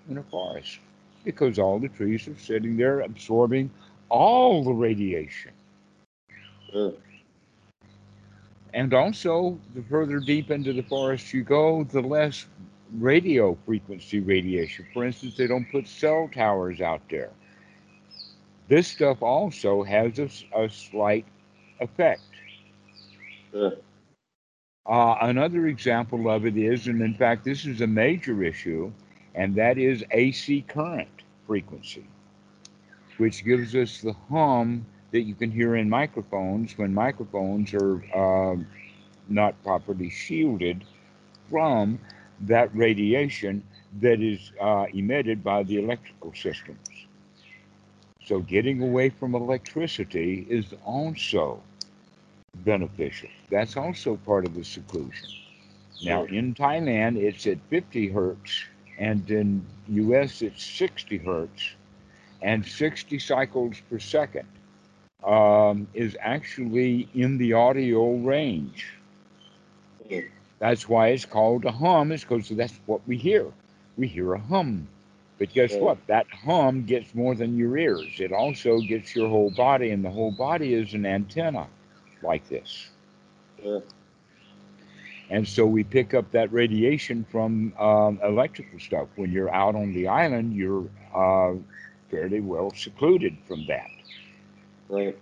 in a forest because all the trees are sitting there absorbing all the radiation. Sure. And also, the further deep into the forest you go, the less radio frequency radiation. For instance, they don't put cell towers out there. This stuff also has a, a slight effect. Sure. Uh, another example of it is, and in fact, this is a major issue, and that is AC current frequency, which gives us the hum that you can hear in microphones when microphones are um not properly shielded from that radiation that is uh, emitted by the electrical systems. So, getting away from electricity is also beneficial. That's also part of the seclusion. Now, in Thailand, it's at 50 hertz, and in US, it's 60 hertz, and 60 cycles per second um, is actually in the audio range. That's why it's called a hum, is because that's what we hear. We hear a hum. But guess what? That hum gets more than your ears. It also gets your whole body, and the whole body is an antenna like this. And so we pick up that radiation from um, electrical stuff. When you're out on the island, you're uh, fairly well secluded from that. Right.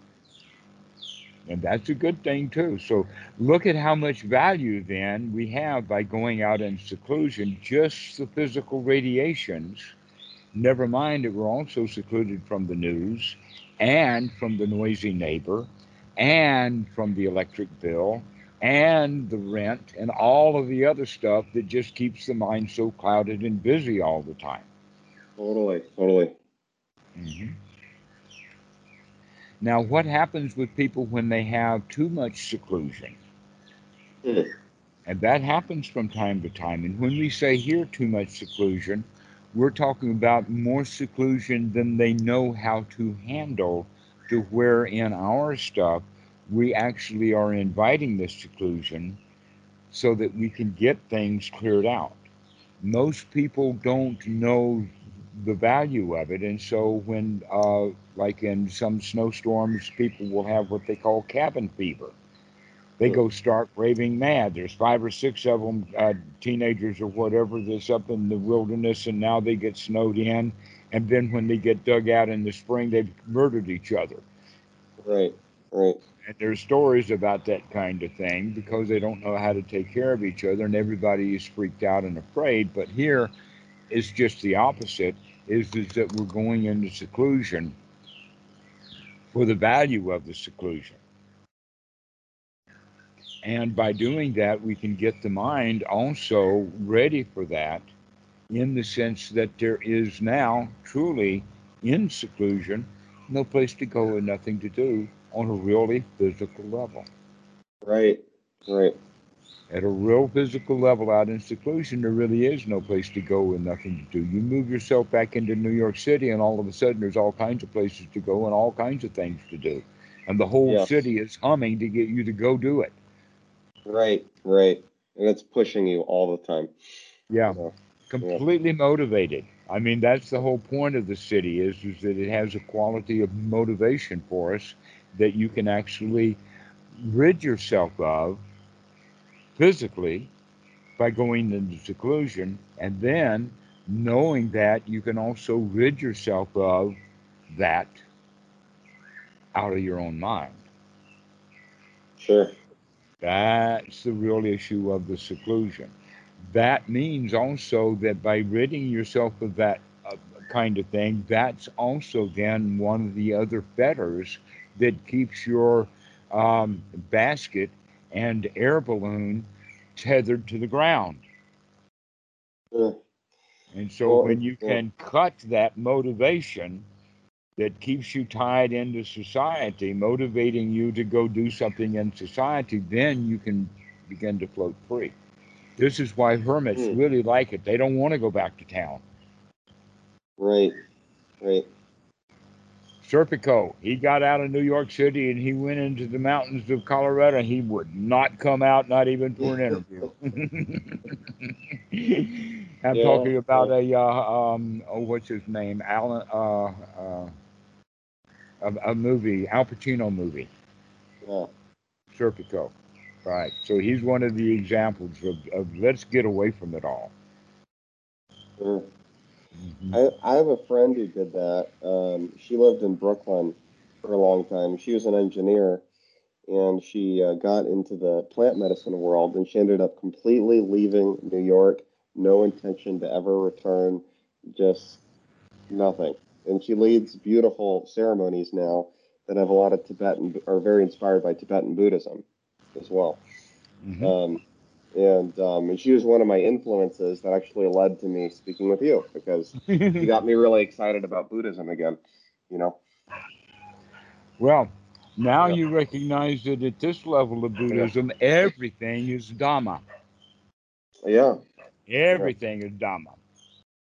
And that's a good thing, too. So look at how much value then we have by going out in seclusion, just the physical radiations. Never mind that we're also secluded from the news and from the noisy neighbor and from the electric bill and the rent and all of the other stuff that just keeps the mind so clouded and busy all the time. Totally. Totally. Mhm. Now, what happens with people when they have too much seclusion? Hmm. And that happens from time to time. And when we say here too much seclusion, we're talking about more seclusion than they know how to handle, to where in our stuff, we actually are inviting this seclusion so that we can get things cleared out. Most people don't know the value of it. And so when, uh, like in some snowstorms, people will have what they call cabin fever they go start raving mad. There's five or six of them, uh, teenagers or whatever, that's up in the wilderness, and now they get snowed in. And then when they get dug out in the spring, they've murdered each other. Right. Right. And there's stories about that kind of thing because they don't know how to take care of each other, and everybody is freaked out and afraid. But here, it's just the opposite: is, is that we're going into seclusion for the value of the seclusion. And by doing that, we can get the mind also ready for that in the sense that there is now truly in seclusion, no place to go and nothing to do on a really physical level. Right. Right. At a real physical level out in seclusion, there really is no place to go and nothing to do. You move yourself back into New York City, and all of a sudden, there's all kinds of places to go and all kinds of things to do. And the whole Yeah. city is humming to get you to go do it. Right. Right. And it's pushing you all the time. Yeah. So, completely motivated. I mean, that's the whole point of the city is, is that it has a quality of motivation for us that you can actually rid yourself of physically by going into seclusion, and then knowing that you can also rid yourself of that out of your own mind. sure. That's the real issue of the seclusion. That means also that by ridding yourself of that uh, kind of thing, that's also then one of the other fetters that keeps your um, basket and air balloon tethered to the ground. Yeah. And so Well, when you yeah. can cut that motivation that keeps you tied into society, motivating you to go do something in society, then you can begin to float free. This is why hermits Hmm. really like it. They don't want to go back to town. Right. Right. Serpico, he got out of New York City and he went into the mountains of Colorado. He would not come out, not even for an interview. I'm Yeah, talking about a uh, um, oh, what's his name? Alan, uh, uh, a, a movie, Al Pacino movie, Yeah. Serpico. Right. So he's one of the examples of, of let's get away from it all. Sure. Mhm. I, I have a friend who did that. Um, she lived in Brooklyn for a long time. She was an engineer and she uh, got into the plant medicine world and she ended up completely leaving New York, no intention to ever return, just nothing. And she leads beautiful ceremonies now that have a lot of Tibetan, are very inspired by Tibetan Buddhism as well. Mhm. Um, and, um, and she was one of my influences that actually led to me speaking with you because you got me really excited about Buddhism again. You know, Well, now Yeah. you recognize that at this level of Buddhism, everything is Dhamma. yeah, Everything is Dhamma.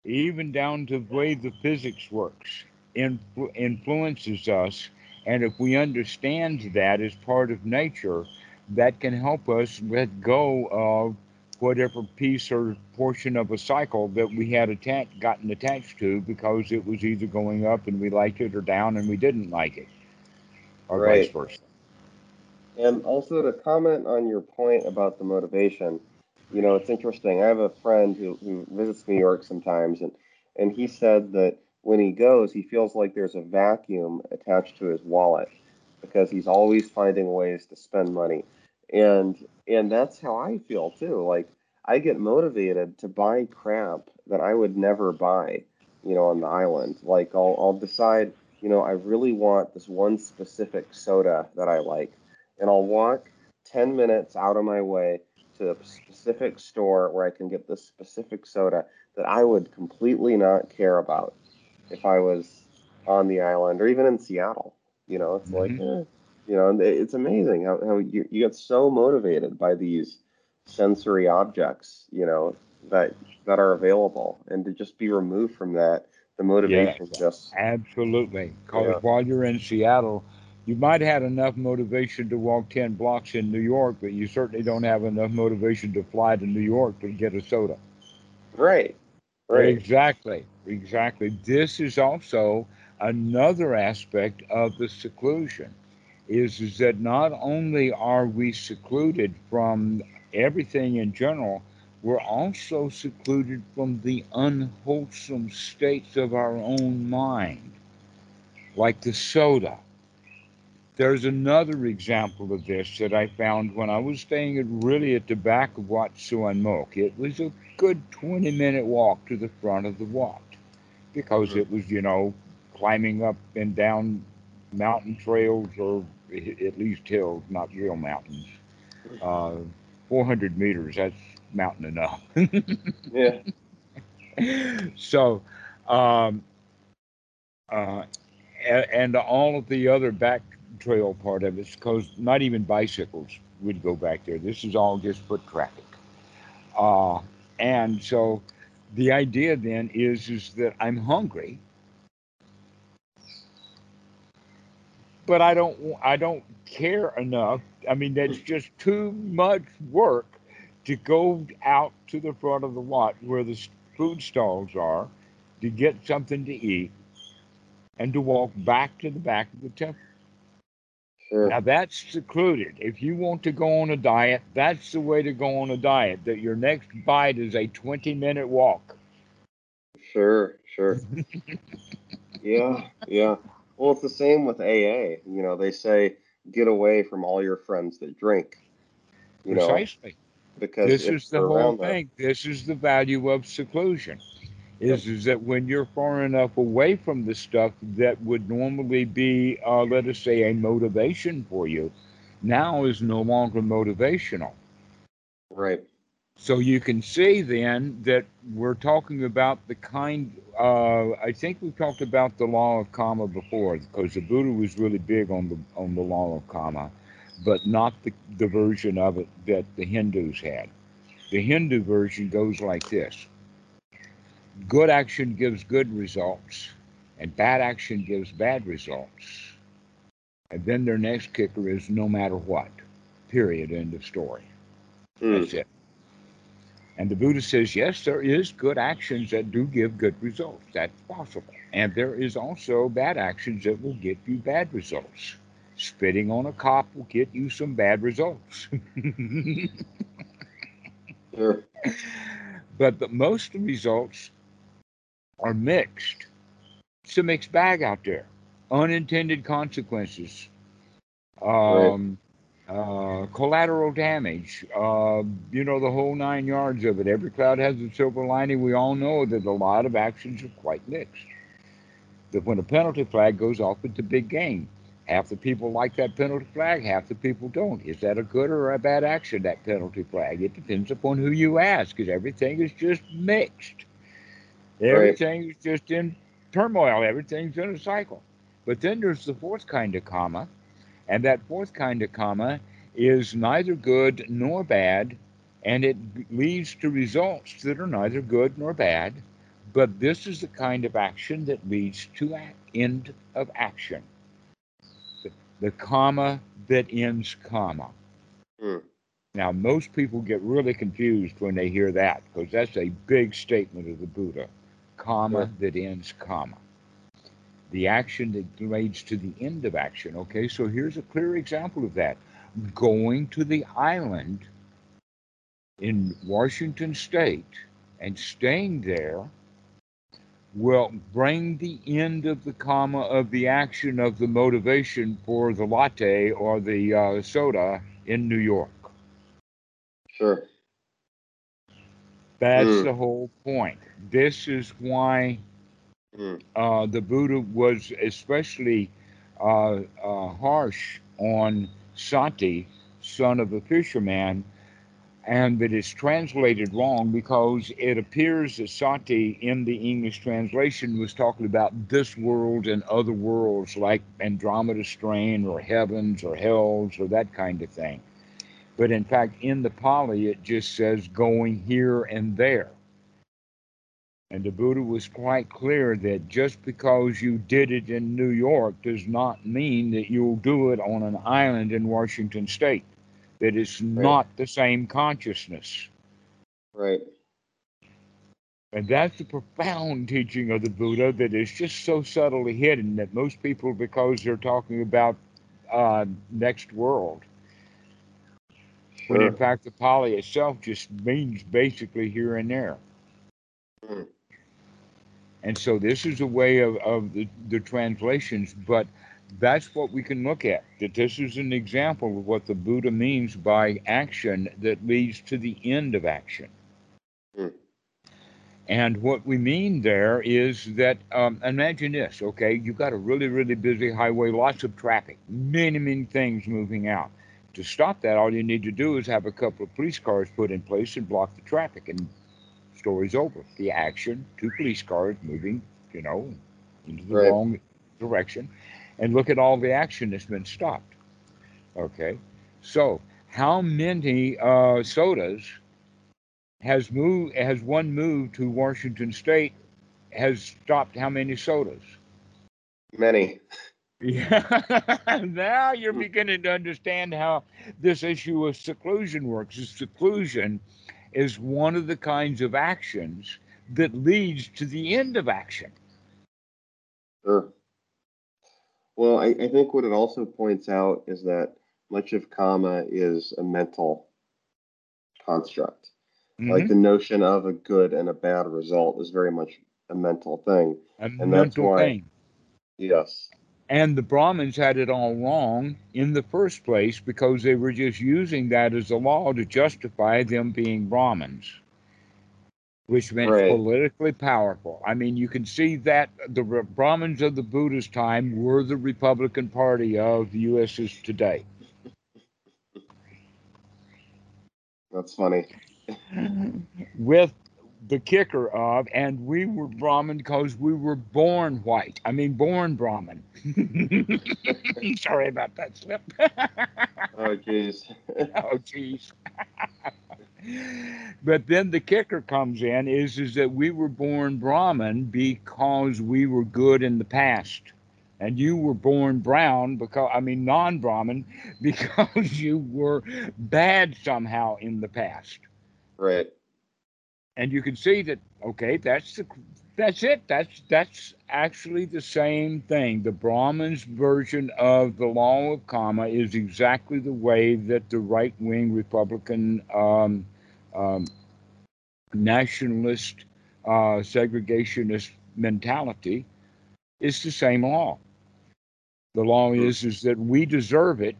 Even down to the way the physics works influ- influences us. And if we understand that as part of nature, that can help us let go of whatever piece or portion of a cycle that we had attached, gotten attached to because it was either going up and we liked it or down and we didn't like it, or vice versa. and also to comment on your point about the motivation. You know, it's interesting. I have a friend who, who visits New York sometimes, and and he said that when he goes, he feels like there's a vacuum attached to his wallet because he's always finding ways to spend money, and and that's how I feel too. Like I get motivated to buy crap that I would never buy, you know, on the island. Like I'll I'll decide, you know, I really want this one specific soda that I like, and I'll walk 10 minutes out of my way to a specific store where I can get this specific soda that I would completely not care about if I was on the island or even in Seattle. You know, it's like, Mhm. eh, you know, and it's amazing how, how you, you get so motivated by these sensory objects, you know, that that are available, and to just be removed from that, the motivation just Absolutely. Because Yeah. while you're in Seattle, you might have enough motivation to walk 10 blocks in New York, but you certainly don't have enough motivation to fly to New York to get a soda. right, right, Exactly. Exactly. This is also another aspect of the seclusion is, is that not only are we secluded from everything in general, we're also secluded from the unwholesome states of our own mind, like the soda. There's another example of this that I found when I was staying at really at the back of Wat Suan Mokkh. It was a good 20 minute walk to the front of the Wat because Mhm. it was, you know, climbing up and down mountain trails or at least hills, not real mountains. Uh, 400 meters, that's mountain enough. yeah, so, um, uh, and, and all of the other back trail part of it, because not even bicycles would go back there. This is all just foot traffic. Uh, and so the idea then is, is that I'm hungry, but I don't, I don't care enough. I mean, that's hmm. just too much work to go out to the front of the Wat where the food stalls are to get something to eat and to walk back to the back of the temple. sure, Now that's secluded. If you want to go on a diet, that's the way to go on a diet. That your next bite is a 20 minute walk. sure, sure. Yeah, yeah. Well, it's the same with AA. You know, they say get away from all your friends that drink. You know, Precisely. because This is the whole thing. This is the value of seclusion. Is is that when you're far enough away from the stuff that would normally be, uh, let us say, a motivation for you, now is no longer motivational. Right. So you can see then that we're talking about the kind. Uh, I think we talked about the law of karma before, because the Buddha was really big on the on the law of karma, but not the, the version of it that the Hindus had. The Hindu version goes like this: Good action gives good results, and bad action gives bad results. And then their next kicker is no matter what. Period. End of story. Hmm. That's it. And the Buddha says, yes, there is good actions that do give good results. That's possible. And there is also bad actions that will get you bad results. Spitting on a cop will get you some bad results. Sure. but the most results are mixed. It's a mixed bag out there. Unintended consequences, um, uh, collateral damage, uh, you know, the whole nine yards of it. Every cloud has a silver lining. We all know that a lot of actions are quite mixed. That when a penalty flag goes off, it's a big game. Half the people like that penalty flag, half the people don't. Is that a good or a bad action, that penalty flag? It depends upon who you ask, because everything is just mixed. Everything is just in turmoil, everything's in a cycle. But then there's the fourth kind of karma, and that fourth kind of karma is neither good nor bad, and it leads to results that are neither good nor bad. But this is the kind of action that leads to end of action. The, the karma that ends karma. Hmm. Now, most people get really confused when they hear that because that's a big statement of the Buddha. Karma Sure. that ends karma. The action that leads to the end of action. Okay, so here's a clear example of that. Going to the island in Washington State and staying there will bring the end of the karma of the action of the motivation for the latte or the uh, soda in New York. Sure. That's Hmm. the whole point. This is why Hmm. uh, the Buddha was especially uh, uh, harsh on Sati, son of a fisherman, and that is translated wrong because it appears that Sati in the English translation was talking about this world and other worlds like Andromeda Strain or heavens or hells or that kind of thing. But in fact, in the Pali, it just says going here and there. And the Buddha was quite clear that just because you did it in New York does not mean that you'll do it on an island in Washington state. That it's not the same consciousness. Right. And that's the profound teaching of the Buddha that is just so subtly hidden that most people, because they're talking about uh, next world, when in fact the Pali itself just means basically here and there. Hmm. And so this is a way of, of the, the translations, but that's what we can look at. That this is an example of what the Buddha means by action that leads to the end of action. Hmm. And what we mean there is that um, imagine this, okay? You've got a really, really busy highway, lots of traffic, many, many things moving out. To stop that, all you need to do is have a couple of police cars put in place and block the traffic, and story's over. The action, two police cars moving, you know, into the Right. wrong direction, and look at all the action that's been stopped. Okay, so how many uh, sodas has moved? Has one moved to Washington State? Has stopped how many sodas? Many. Yeah, now you're beginning to understand how this issue of seclusion works. Is Seclusion is one of the kinds of actions that leads to the end of action. Sure. Well, I, I think what it also points out is that much of karma is a mental construct. Like Mhm. the notion of a good and a bad result is very much a mental thing. a and that's mental why- thing. Yes. And the Brahmins had it all wrong in the first place because they were just using that as a law to justify them being Brahmins, which meant Right. politically powerful. I mean, you can see that the Brahmins of the Buddha's time were the Republican Party of the US's today. That's funny. with the kicker of, and we were Brahmin because we were born white. I mean, born Brahmin. Sorry about that slip. Oh, jeez. oh, jeez. but then the kicker comes in is is that we were born Brahmin because we were good in the past. And you were born brown because I mean non-Brahmin because you were bad somehow in the past. right. And you can see that okay that's the that's it. That's that's actually the same thing. The brahmins version of the law of karma is exactly the way that the right-wing republican um, um, nationalist uh, segregationist mentality is the same law. The law is is that we deserve it.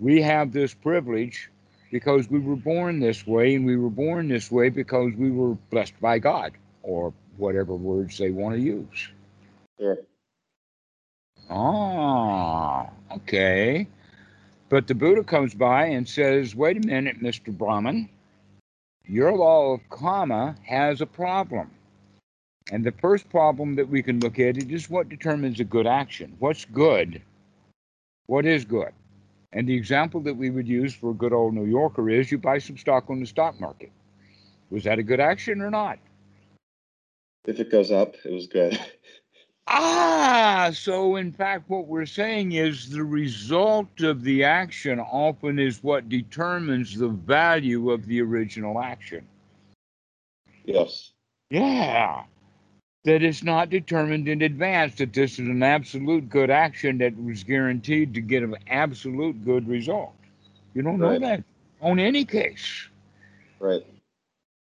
We have this privilege because we were born this way and we were born this way because we were blessed by God or whatever words they want to use. Sure. Ah, okay. But the Buddha comes by and says, wait a minute, Mr. Brahman, your law of karma has a problem. And the first problem that we can look at it is what determines a good action. What's good? What is good? And the example that we would use for a good old New Yorker is you buy some stock on the stock market. Was that a good action or not? If it goes up, it was good. Ah, so in fact, what we're saying is the result of the action often is what determines the value of the original action. yes. Yeah. That it's not determined in advance that this is an absolute good action that was guaranteed to get an absolute good result. You don't know that on any case. Right.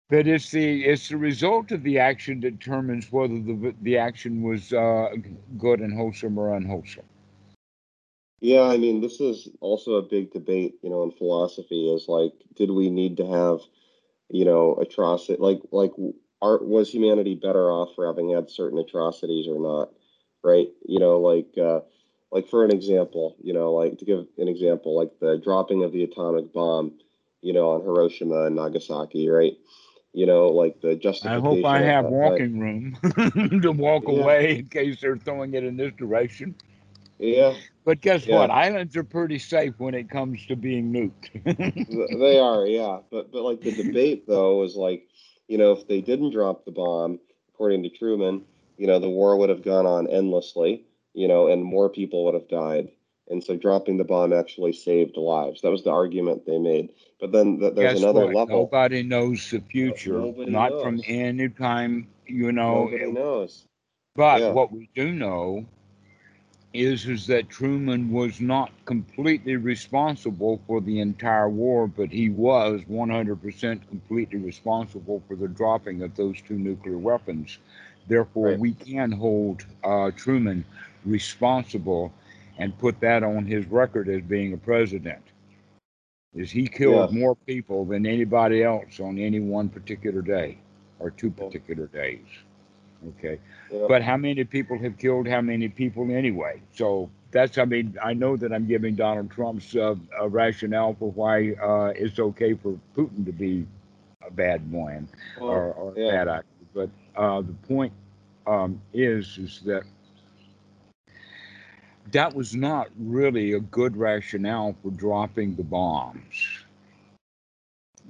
That it's the it's the result of the action that determines whether the the action was uh, good and wholesome or unwholesome. Yeah, I mean, this is also a big debate, you know, in philosophy is like, did we need to have, you know, atrocity, like, like, art was humanity better off for having had certain atrocities or not, right? You know, like, uh, like for an example, you know, like to give an example, like the dropping of the atomic bomb, you know, on Hiroshima and Nagasaki, right? You know, like the justification I hope I have that, walking room to walk Yeah. away in case they're throwing it in this direction. Yeah, But guess Yeah. what? Islands are pretty safe when it comes to being nuked. They are, yeah. But but like the debate though is like, you know, if they didn't drop the bomb, according to Truman, you know, the war would have gone on endlessly, you know, and more people would have died. And so dropping the bomb actually saved lives. That was the argument they made. But then th- there's Guess another what? level. Nobody knows the future. nobody not from any time, you know. Nobody knows. But Yeah. what we do know is is that Truman was not completely responsible for the entire war, but he was 100% completely responsible for the dropping of those two nuclear weapons. Therefore, Right. we can hold uh, Truman responsible and put that on his record as being a president. Is he killed Yeah. more people than anybody else on any one particular day or two particular days? Okay. Yeah. But how many people have killed how many people anyway? So that's, I mean, I know that I'm giving Donald Trump's uh, a rationale for why uh, it's okay for Putin to be a bad man Well, or, or yeah. bad actor. But uh, the point um, is, is that that was not really a good rationale for dropping the bombs.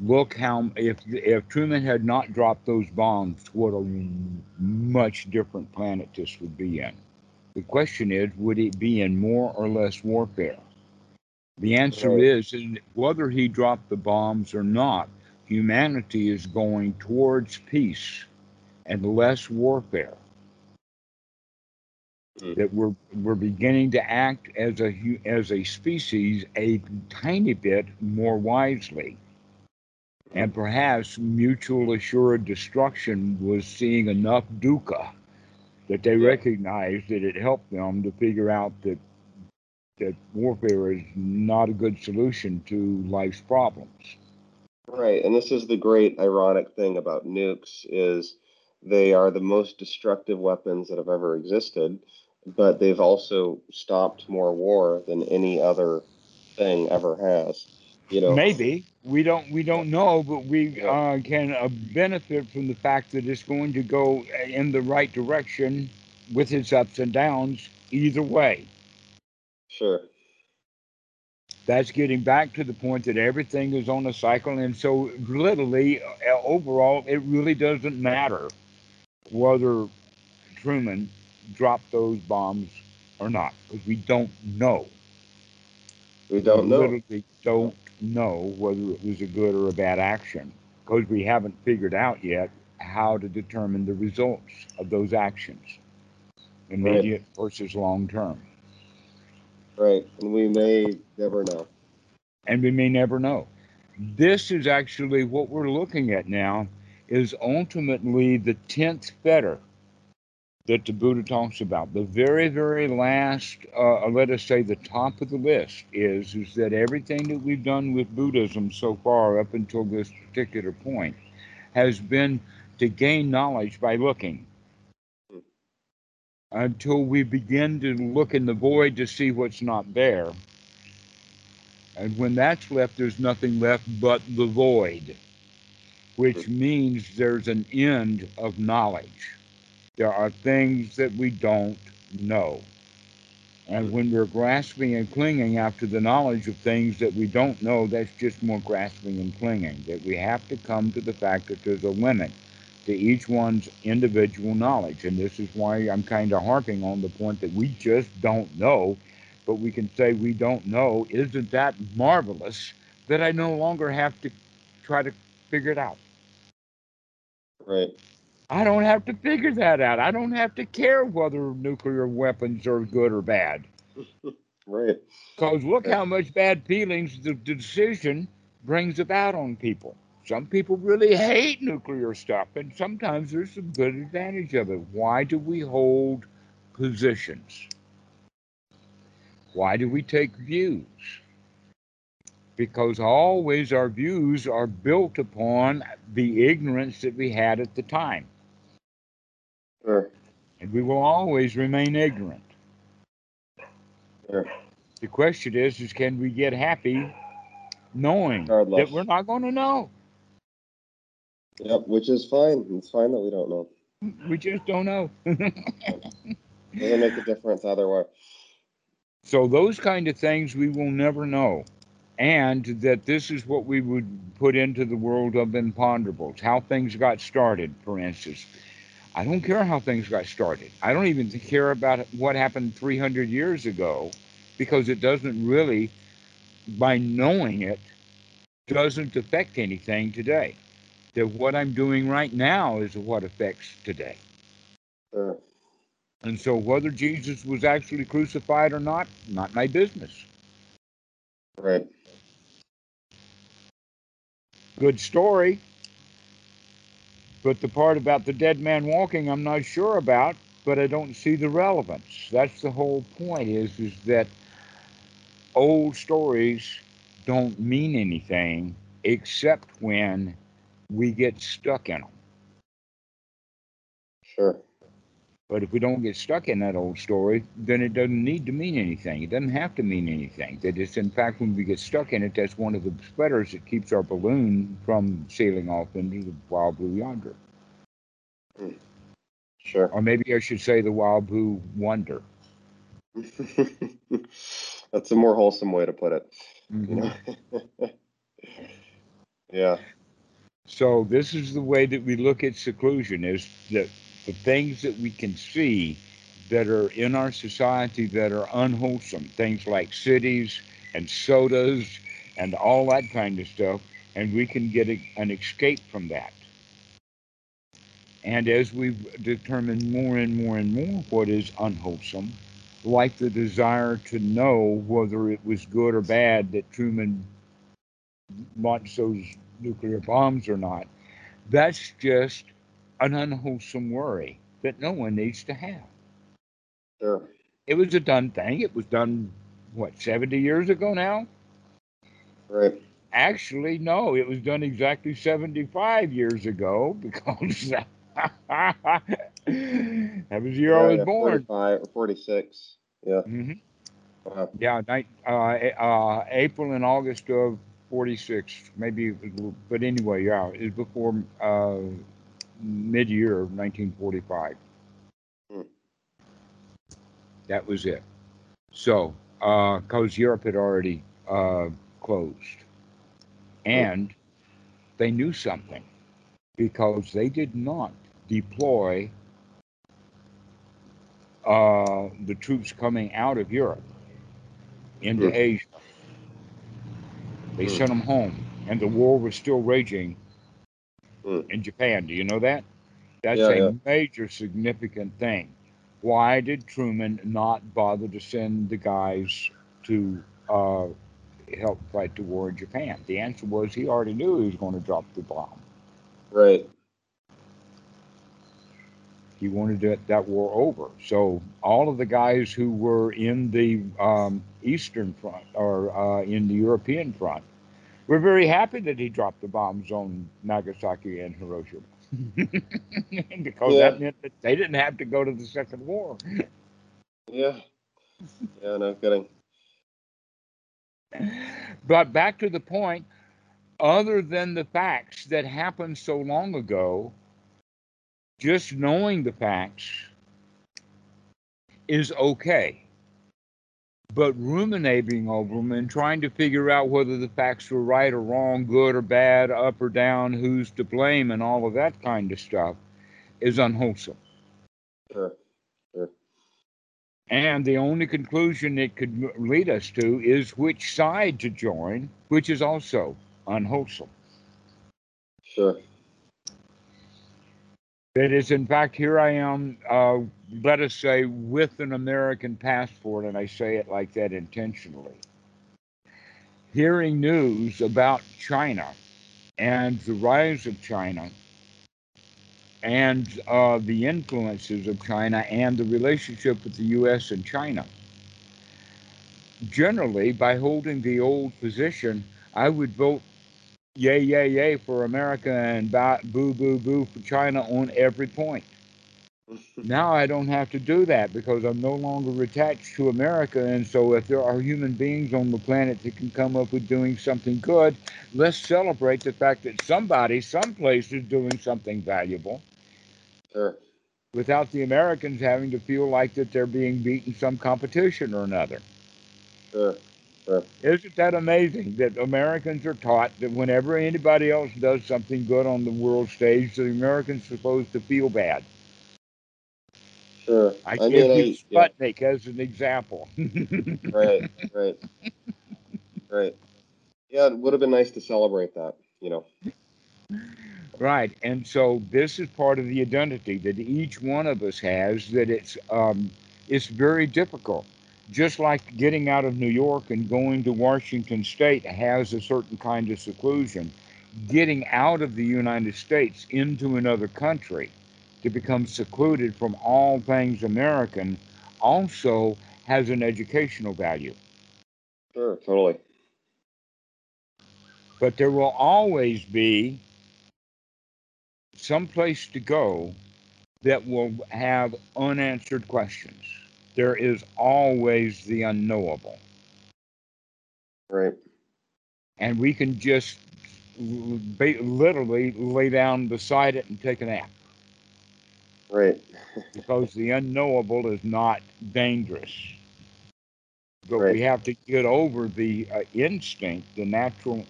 Look how if if Truman had not dropped those bombs, what a much different planet this would be in. The question is, would it be in more or less warfare? The answer Right. is, whether he dropped the bombs or not, humanity is going towards peace and less warfare. Hmm. That we're we're beginning to act as a as a species a tiny bit more wisely, and perhaps mutual assured destruction was seeing enough dukkha that they recognized that it helped them to figure out that that warfare is not a good solution to life's problems. Right, and this is the great ironic thing about nukes is they are the most destructive weapons that have ever existed, but they've also stopped more war than any other thing ever has. You know, maybe we don't we don't know, but we uh, can uh, benefit from the fact that it's going to go in the right direction with its ups and downs either way. Sure. That's getting back to the point that everything is on a cycle, and so literally, uh, overall, it really doesn't matter whether Truman dropped those bombs or not, because we don't know. We don't we know. Literally don't know whether it was a good or a bad action, because we haven't figured out yet how to determine the results of those actions, immediate right. versus long term. Right, and we may never know. And we may never know. This is actually what we're looking at now is ultimately the 10th fetter that the Buddha talks about. The very, very last, uh, let us say the top of the list is, is that everything that we've done with Buddhism so far up until this particular point has been to gain knowledge by looking. Until we begin to look in the void to see what's not there. And when that's left, there's nothing left but the void, which means there's an end of knowledge. There are things that we don't know. And when we're grasping and clinging after the knowledge of things that we don't know, that's just more grasping and clinging. That we have to come to the fact that there's a limit to each one's individual knowledge. And this is why I'm kind of harping on the point that we just don't know, but we can say we don't know. Isn't that marvelous that I no longer have to try to figure it out? Right. I don't have to figure that out. I don't have to care whether nuclear weapons are good or bad. right. Because look how much bad feelings the decision brings about on people. Some people really hate nuclear stuff, and sometimes there's some good advantage of it. Why do we hold positions? Why do we take views? Because always our views are built upon the ignorance that we had at the time. Sure. And we will always remain ignorant. Sure. The question is, is can we get happy knowing Regardless. that we're not going to know? Yep, which is fine. It's fine that we don't know. We just don't know. Doesn't make a difference either way. So those kind of things we will never know. And that this is what we would put into the world of imponderables, how things got started, for instance. I don't care how things got started. I don't even care about what happened 300 years ago because it doesn't really, by knowing it, doesn't affect anything today. That what I'm doing right now is what affects today. Sure. And so whether Jesus was actually crucified or not, not my business. Right. Good story. But the part about the dead man walking, I'm not sure about, but I don't see the relevance. That's the whole point is, is that old stories don't mean anything except when we get stuck in them. Sure. But if we don't get stuck in that old story, then it doesn't need to mean anything. It doesn't have to mean anything. That it's, in fact, when we get stuck in it, that's one of the spreaders that keeps our balloon from sailing off into the wild blue yonder. Hmm. Sure. Or maybe I should say the wild blue wonder. that's a more wholesome way to put it. Mm-hmm. yeah. So this is the way that we look at seclusion: is that the things that we can see that are in our society that are unwholesome, things like cities and sodas and all that kind of stuff, and we can get a, an escape from that. And as we've determined more and more and more what is unwholesome, like the desire to know whether it was good or bad that Truman launched those nuclear bombs or not, that's just an unwholesome worry that no one needs to have. Sure. It was a done thing. It was done what 70 years ago now. Right. Actually, no, it was done exactly 75 years ago because that was the year I was yeah, born. 45 or 46. Yeah. hmm Wow. Yeah, uh, uh, April and August of 46, maybe, but anyway, yeah, it was before uh, mid year of 1945. Hmm. That was it. So, because Europe had already uh, closed. And they knew something because they did not deploy uh, the troops coming out of Europe into Hmm. Asia. They Hmm. sent them home, and the war was still raging Hmm. in Japan. Do you know that? That's Yeah, a yeah. major significant thing. Why did Truman not bother to send the guys to uh, help fight the war in Japan? The answer was he already knew he was going to drop the bomb. Right. He wanted that, that war over. So all of the guys who were in the um, Eastern Front or uh, in the European Front were very happy that he dropped the bombs on Nagasaki and Hiroshima. because Yeah. that meant that they didn't have to go to the Second War. Yeah. Yeah, no kidding. But back to the point, other than the facts that happened so long ago, just knowing the facts is okay. But ruminating over them and trying to figure out whether the facts were right or wrong, good or bad, up or down, who's to blame, and all of that kind of stuff is unwholesome. Sure. Sure. And the only conclusion it could lead us to is which side to join, which is also unwholesome. Sure. That is, in fact, here I am, uh, let us say, with an American passport, and I say it like that intentionally. Hearing news about China and the rise of China and uh, the influences of China and the relationship with the U.S. and China. Generally, by holding the old position, I would vote yay, yay, yay for America and boo, boo, boo for China on every point. Now I don't have to do that because I'm no longer attached to America. And so, if there are human beings on the planet that can come up with doing something good, let's celebrate the fact that somebody, someplace is doing something valuable Sure. without the Americans having to feel like that they're being beaten in some competition or another. Sure. Sure. Isn't that amazing that Americans are taught that whenever anybody else does something good on the world stage, the Americans are supposed to feel bad? Sure. I, I give you I, yeah. As an example. Right. Right. Right. Yeah, it would have been nice to celebrate that, you know. Right, and so this is part of the identity that each one of us has. That it's um, it's very difficult. Just like getting out of New York and going to Washington State has a certain kind of seclusion. Getting out of the United States into another country to become secluded from all things American also has an educational value. Sure. Totally. But there will always be some place to go that will have unanswered questions. There is always the unknowable. Right. And we can just literally lay down beside it and take a nap Right. because the unknowable is not dangerous. But Right. we have to get over the uh, instinct, the natural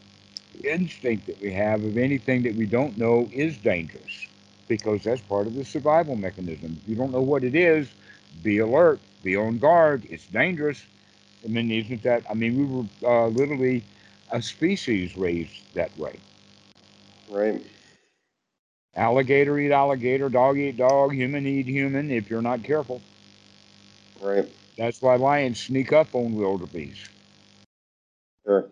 instinct that we have of anything that we don't know is dangerous because that's part of the survival mechanism. If you don't know what it is, be alert, be on guard. It's dangerous. I mean, isn't that? I mean, we were uh, literally a species raised that way. Right. Alligator eat alligator, dog eat dog, human eat human if you're not careful. Right. That's why lions sneak up on wildebeest. Sure.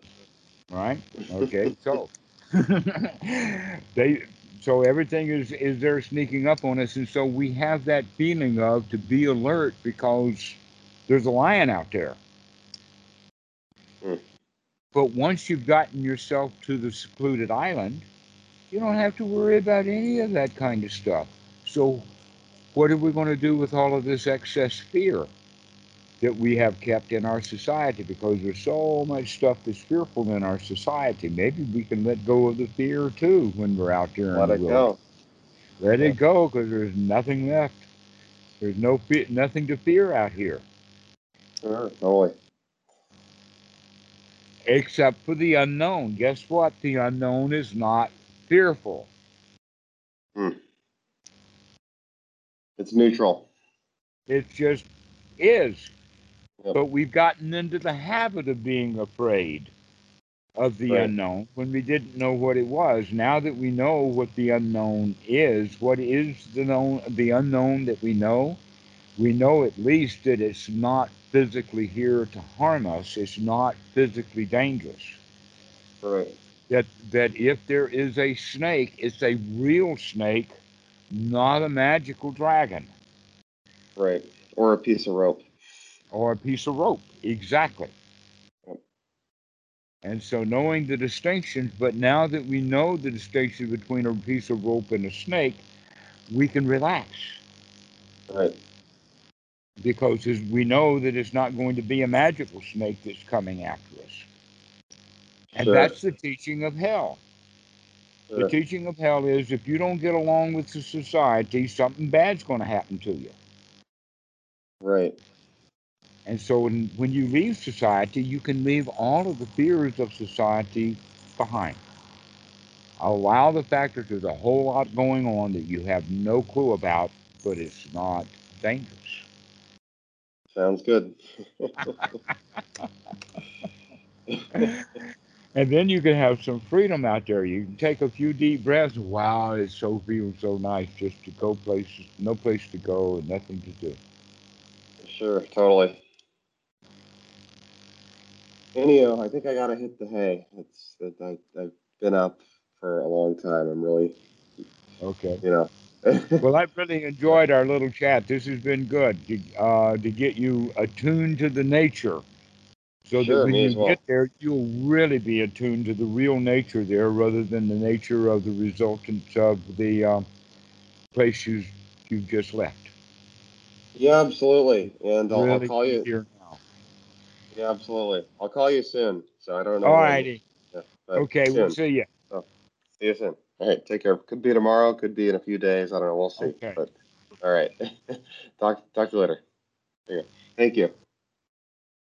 right? Okay, so they so everything is is there sneaking up on us, and so we have that feeling of to be alert because there's a lion out there. Hmm. But once you've gotten yourself to the secluded island, you don't have to worry about any of that kind of stuff. So, what are we going to do with all of this excess fear that we have kept in our society? Because there's so much stuff that's fearful in our society. Maybe we can let go of the fear too when we're out there. Let in the it go. Let Yeah. it go because there's nothing left. There's no fe- nothing to fear out here Sure, totally. except for the unknown. Guess what? The unknown is not fearful. Hmm. It's neutral. It just is. Yep. But we've gotten into the habit of being afraid of the Right. unknown when we didn't know what it was. Now that we know what the unknown is, what is the known the unknown that we know? We know at least that it's not physically here to harm us. It's not physically dangerous. Right. That that if there is a snake, it's a real snake, not a magical dragon. Right. Or a piece of rope. Or a piece of rope. Exactly. And so knowing the distinctions, but now that we know the distinction between a piece of rope and a snake, we can relax Right. because as we know that it's not going to be a magical snake that's coming after us. And Sure. that's the teaching of hell. The teaching of hell is if you don't get along with the society, something bad's going to happen to you. Right. And so when, when you leave society, you can leave all of the fears of society behind. Allow the fact that there's a whole lot going on that you have no clue about, but it's not dangerous. Sounds good. And then you can have some freedom out there. You can take a few deep breaths. Wow, it's so feeling so nice just to go places, no place to go, and nothing to do. sure. Totally. Anyhow, I think I gotta hit the hay. It's I, I've been up for a long time. I'm really, Okay. you know. Well, I've really enjoyed our little chat. This has been good to, uh, to get you attuned to the nature. So Sure, that when you well. get there, you'll really be attuned to the real nature there rather than the nature of the resultants of the um, place you, you've just left. yeah, absolutely. And I'll, I'll call you. here. Yeah, absolutely. I'll call you soon. So I don't know. All righty. Yeah, Okay, soon. we'll see you. Oh, see you soon. All right. Take care. Could be tomorrow. Could be in a few days. I don't know. We'll see. Okay. But all right. talk talk to you later. You. Thank you.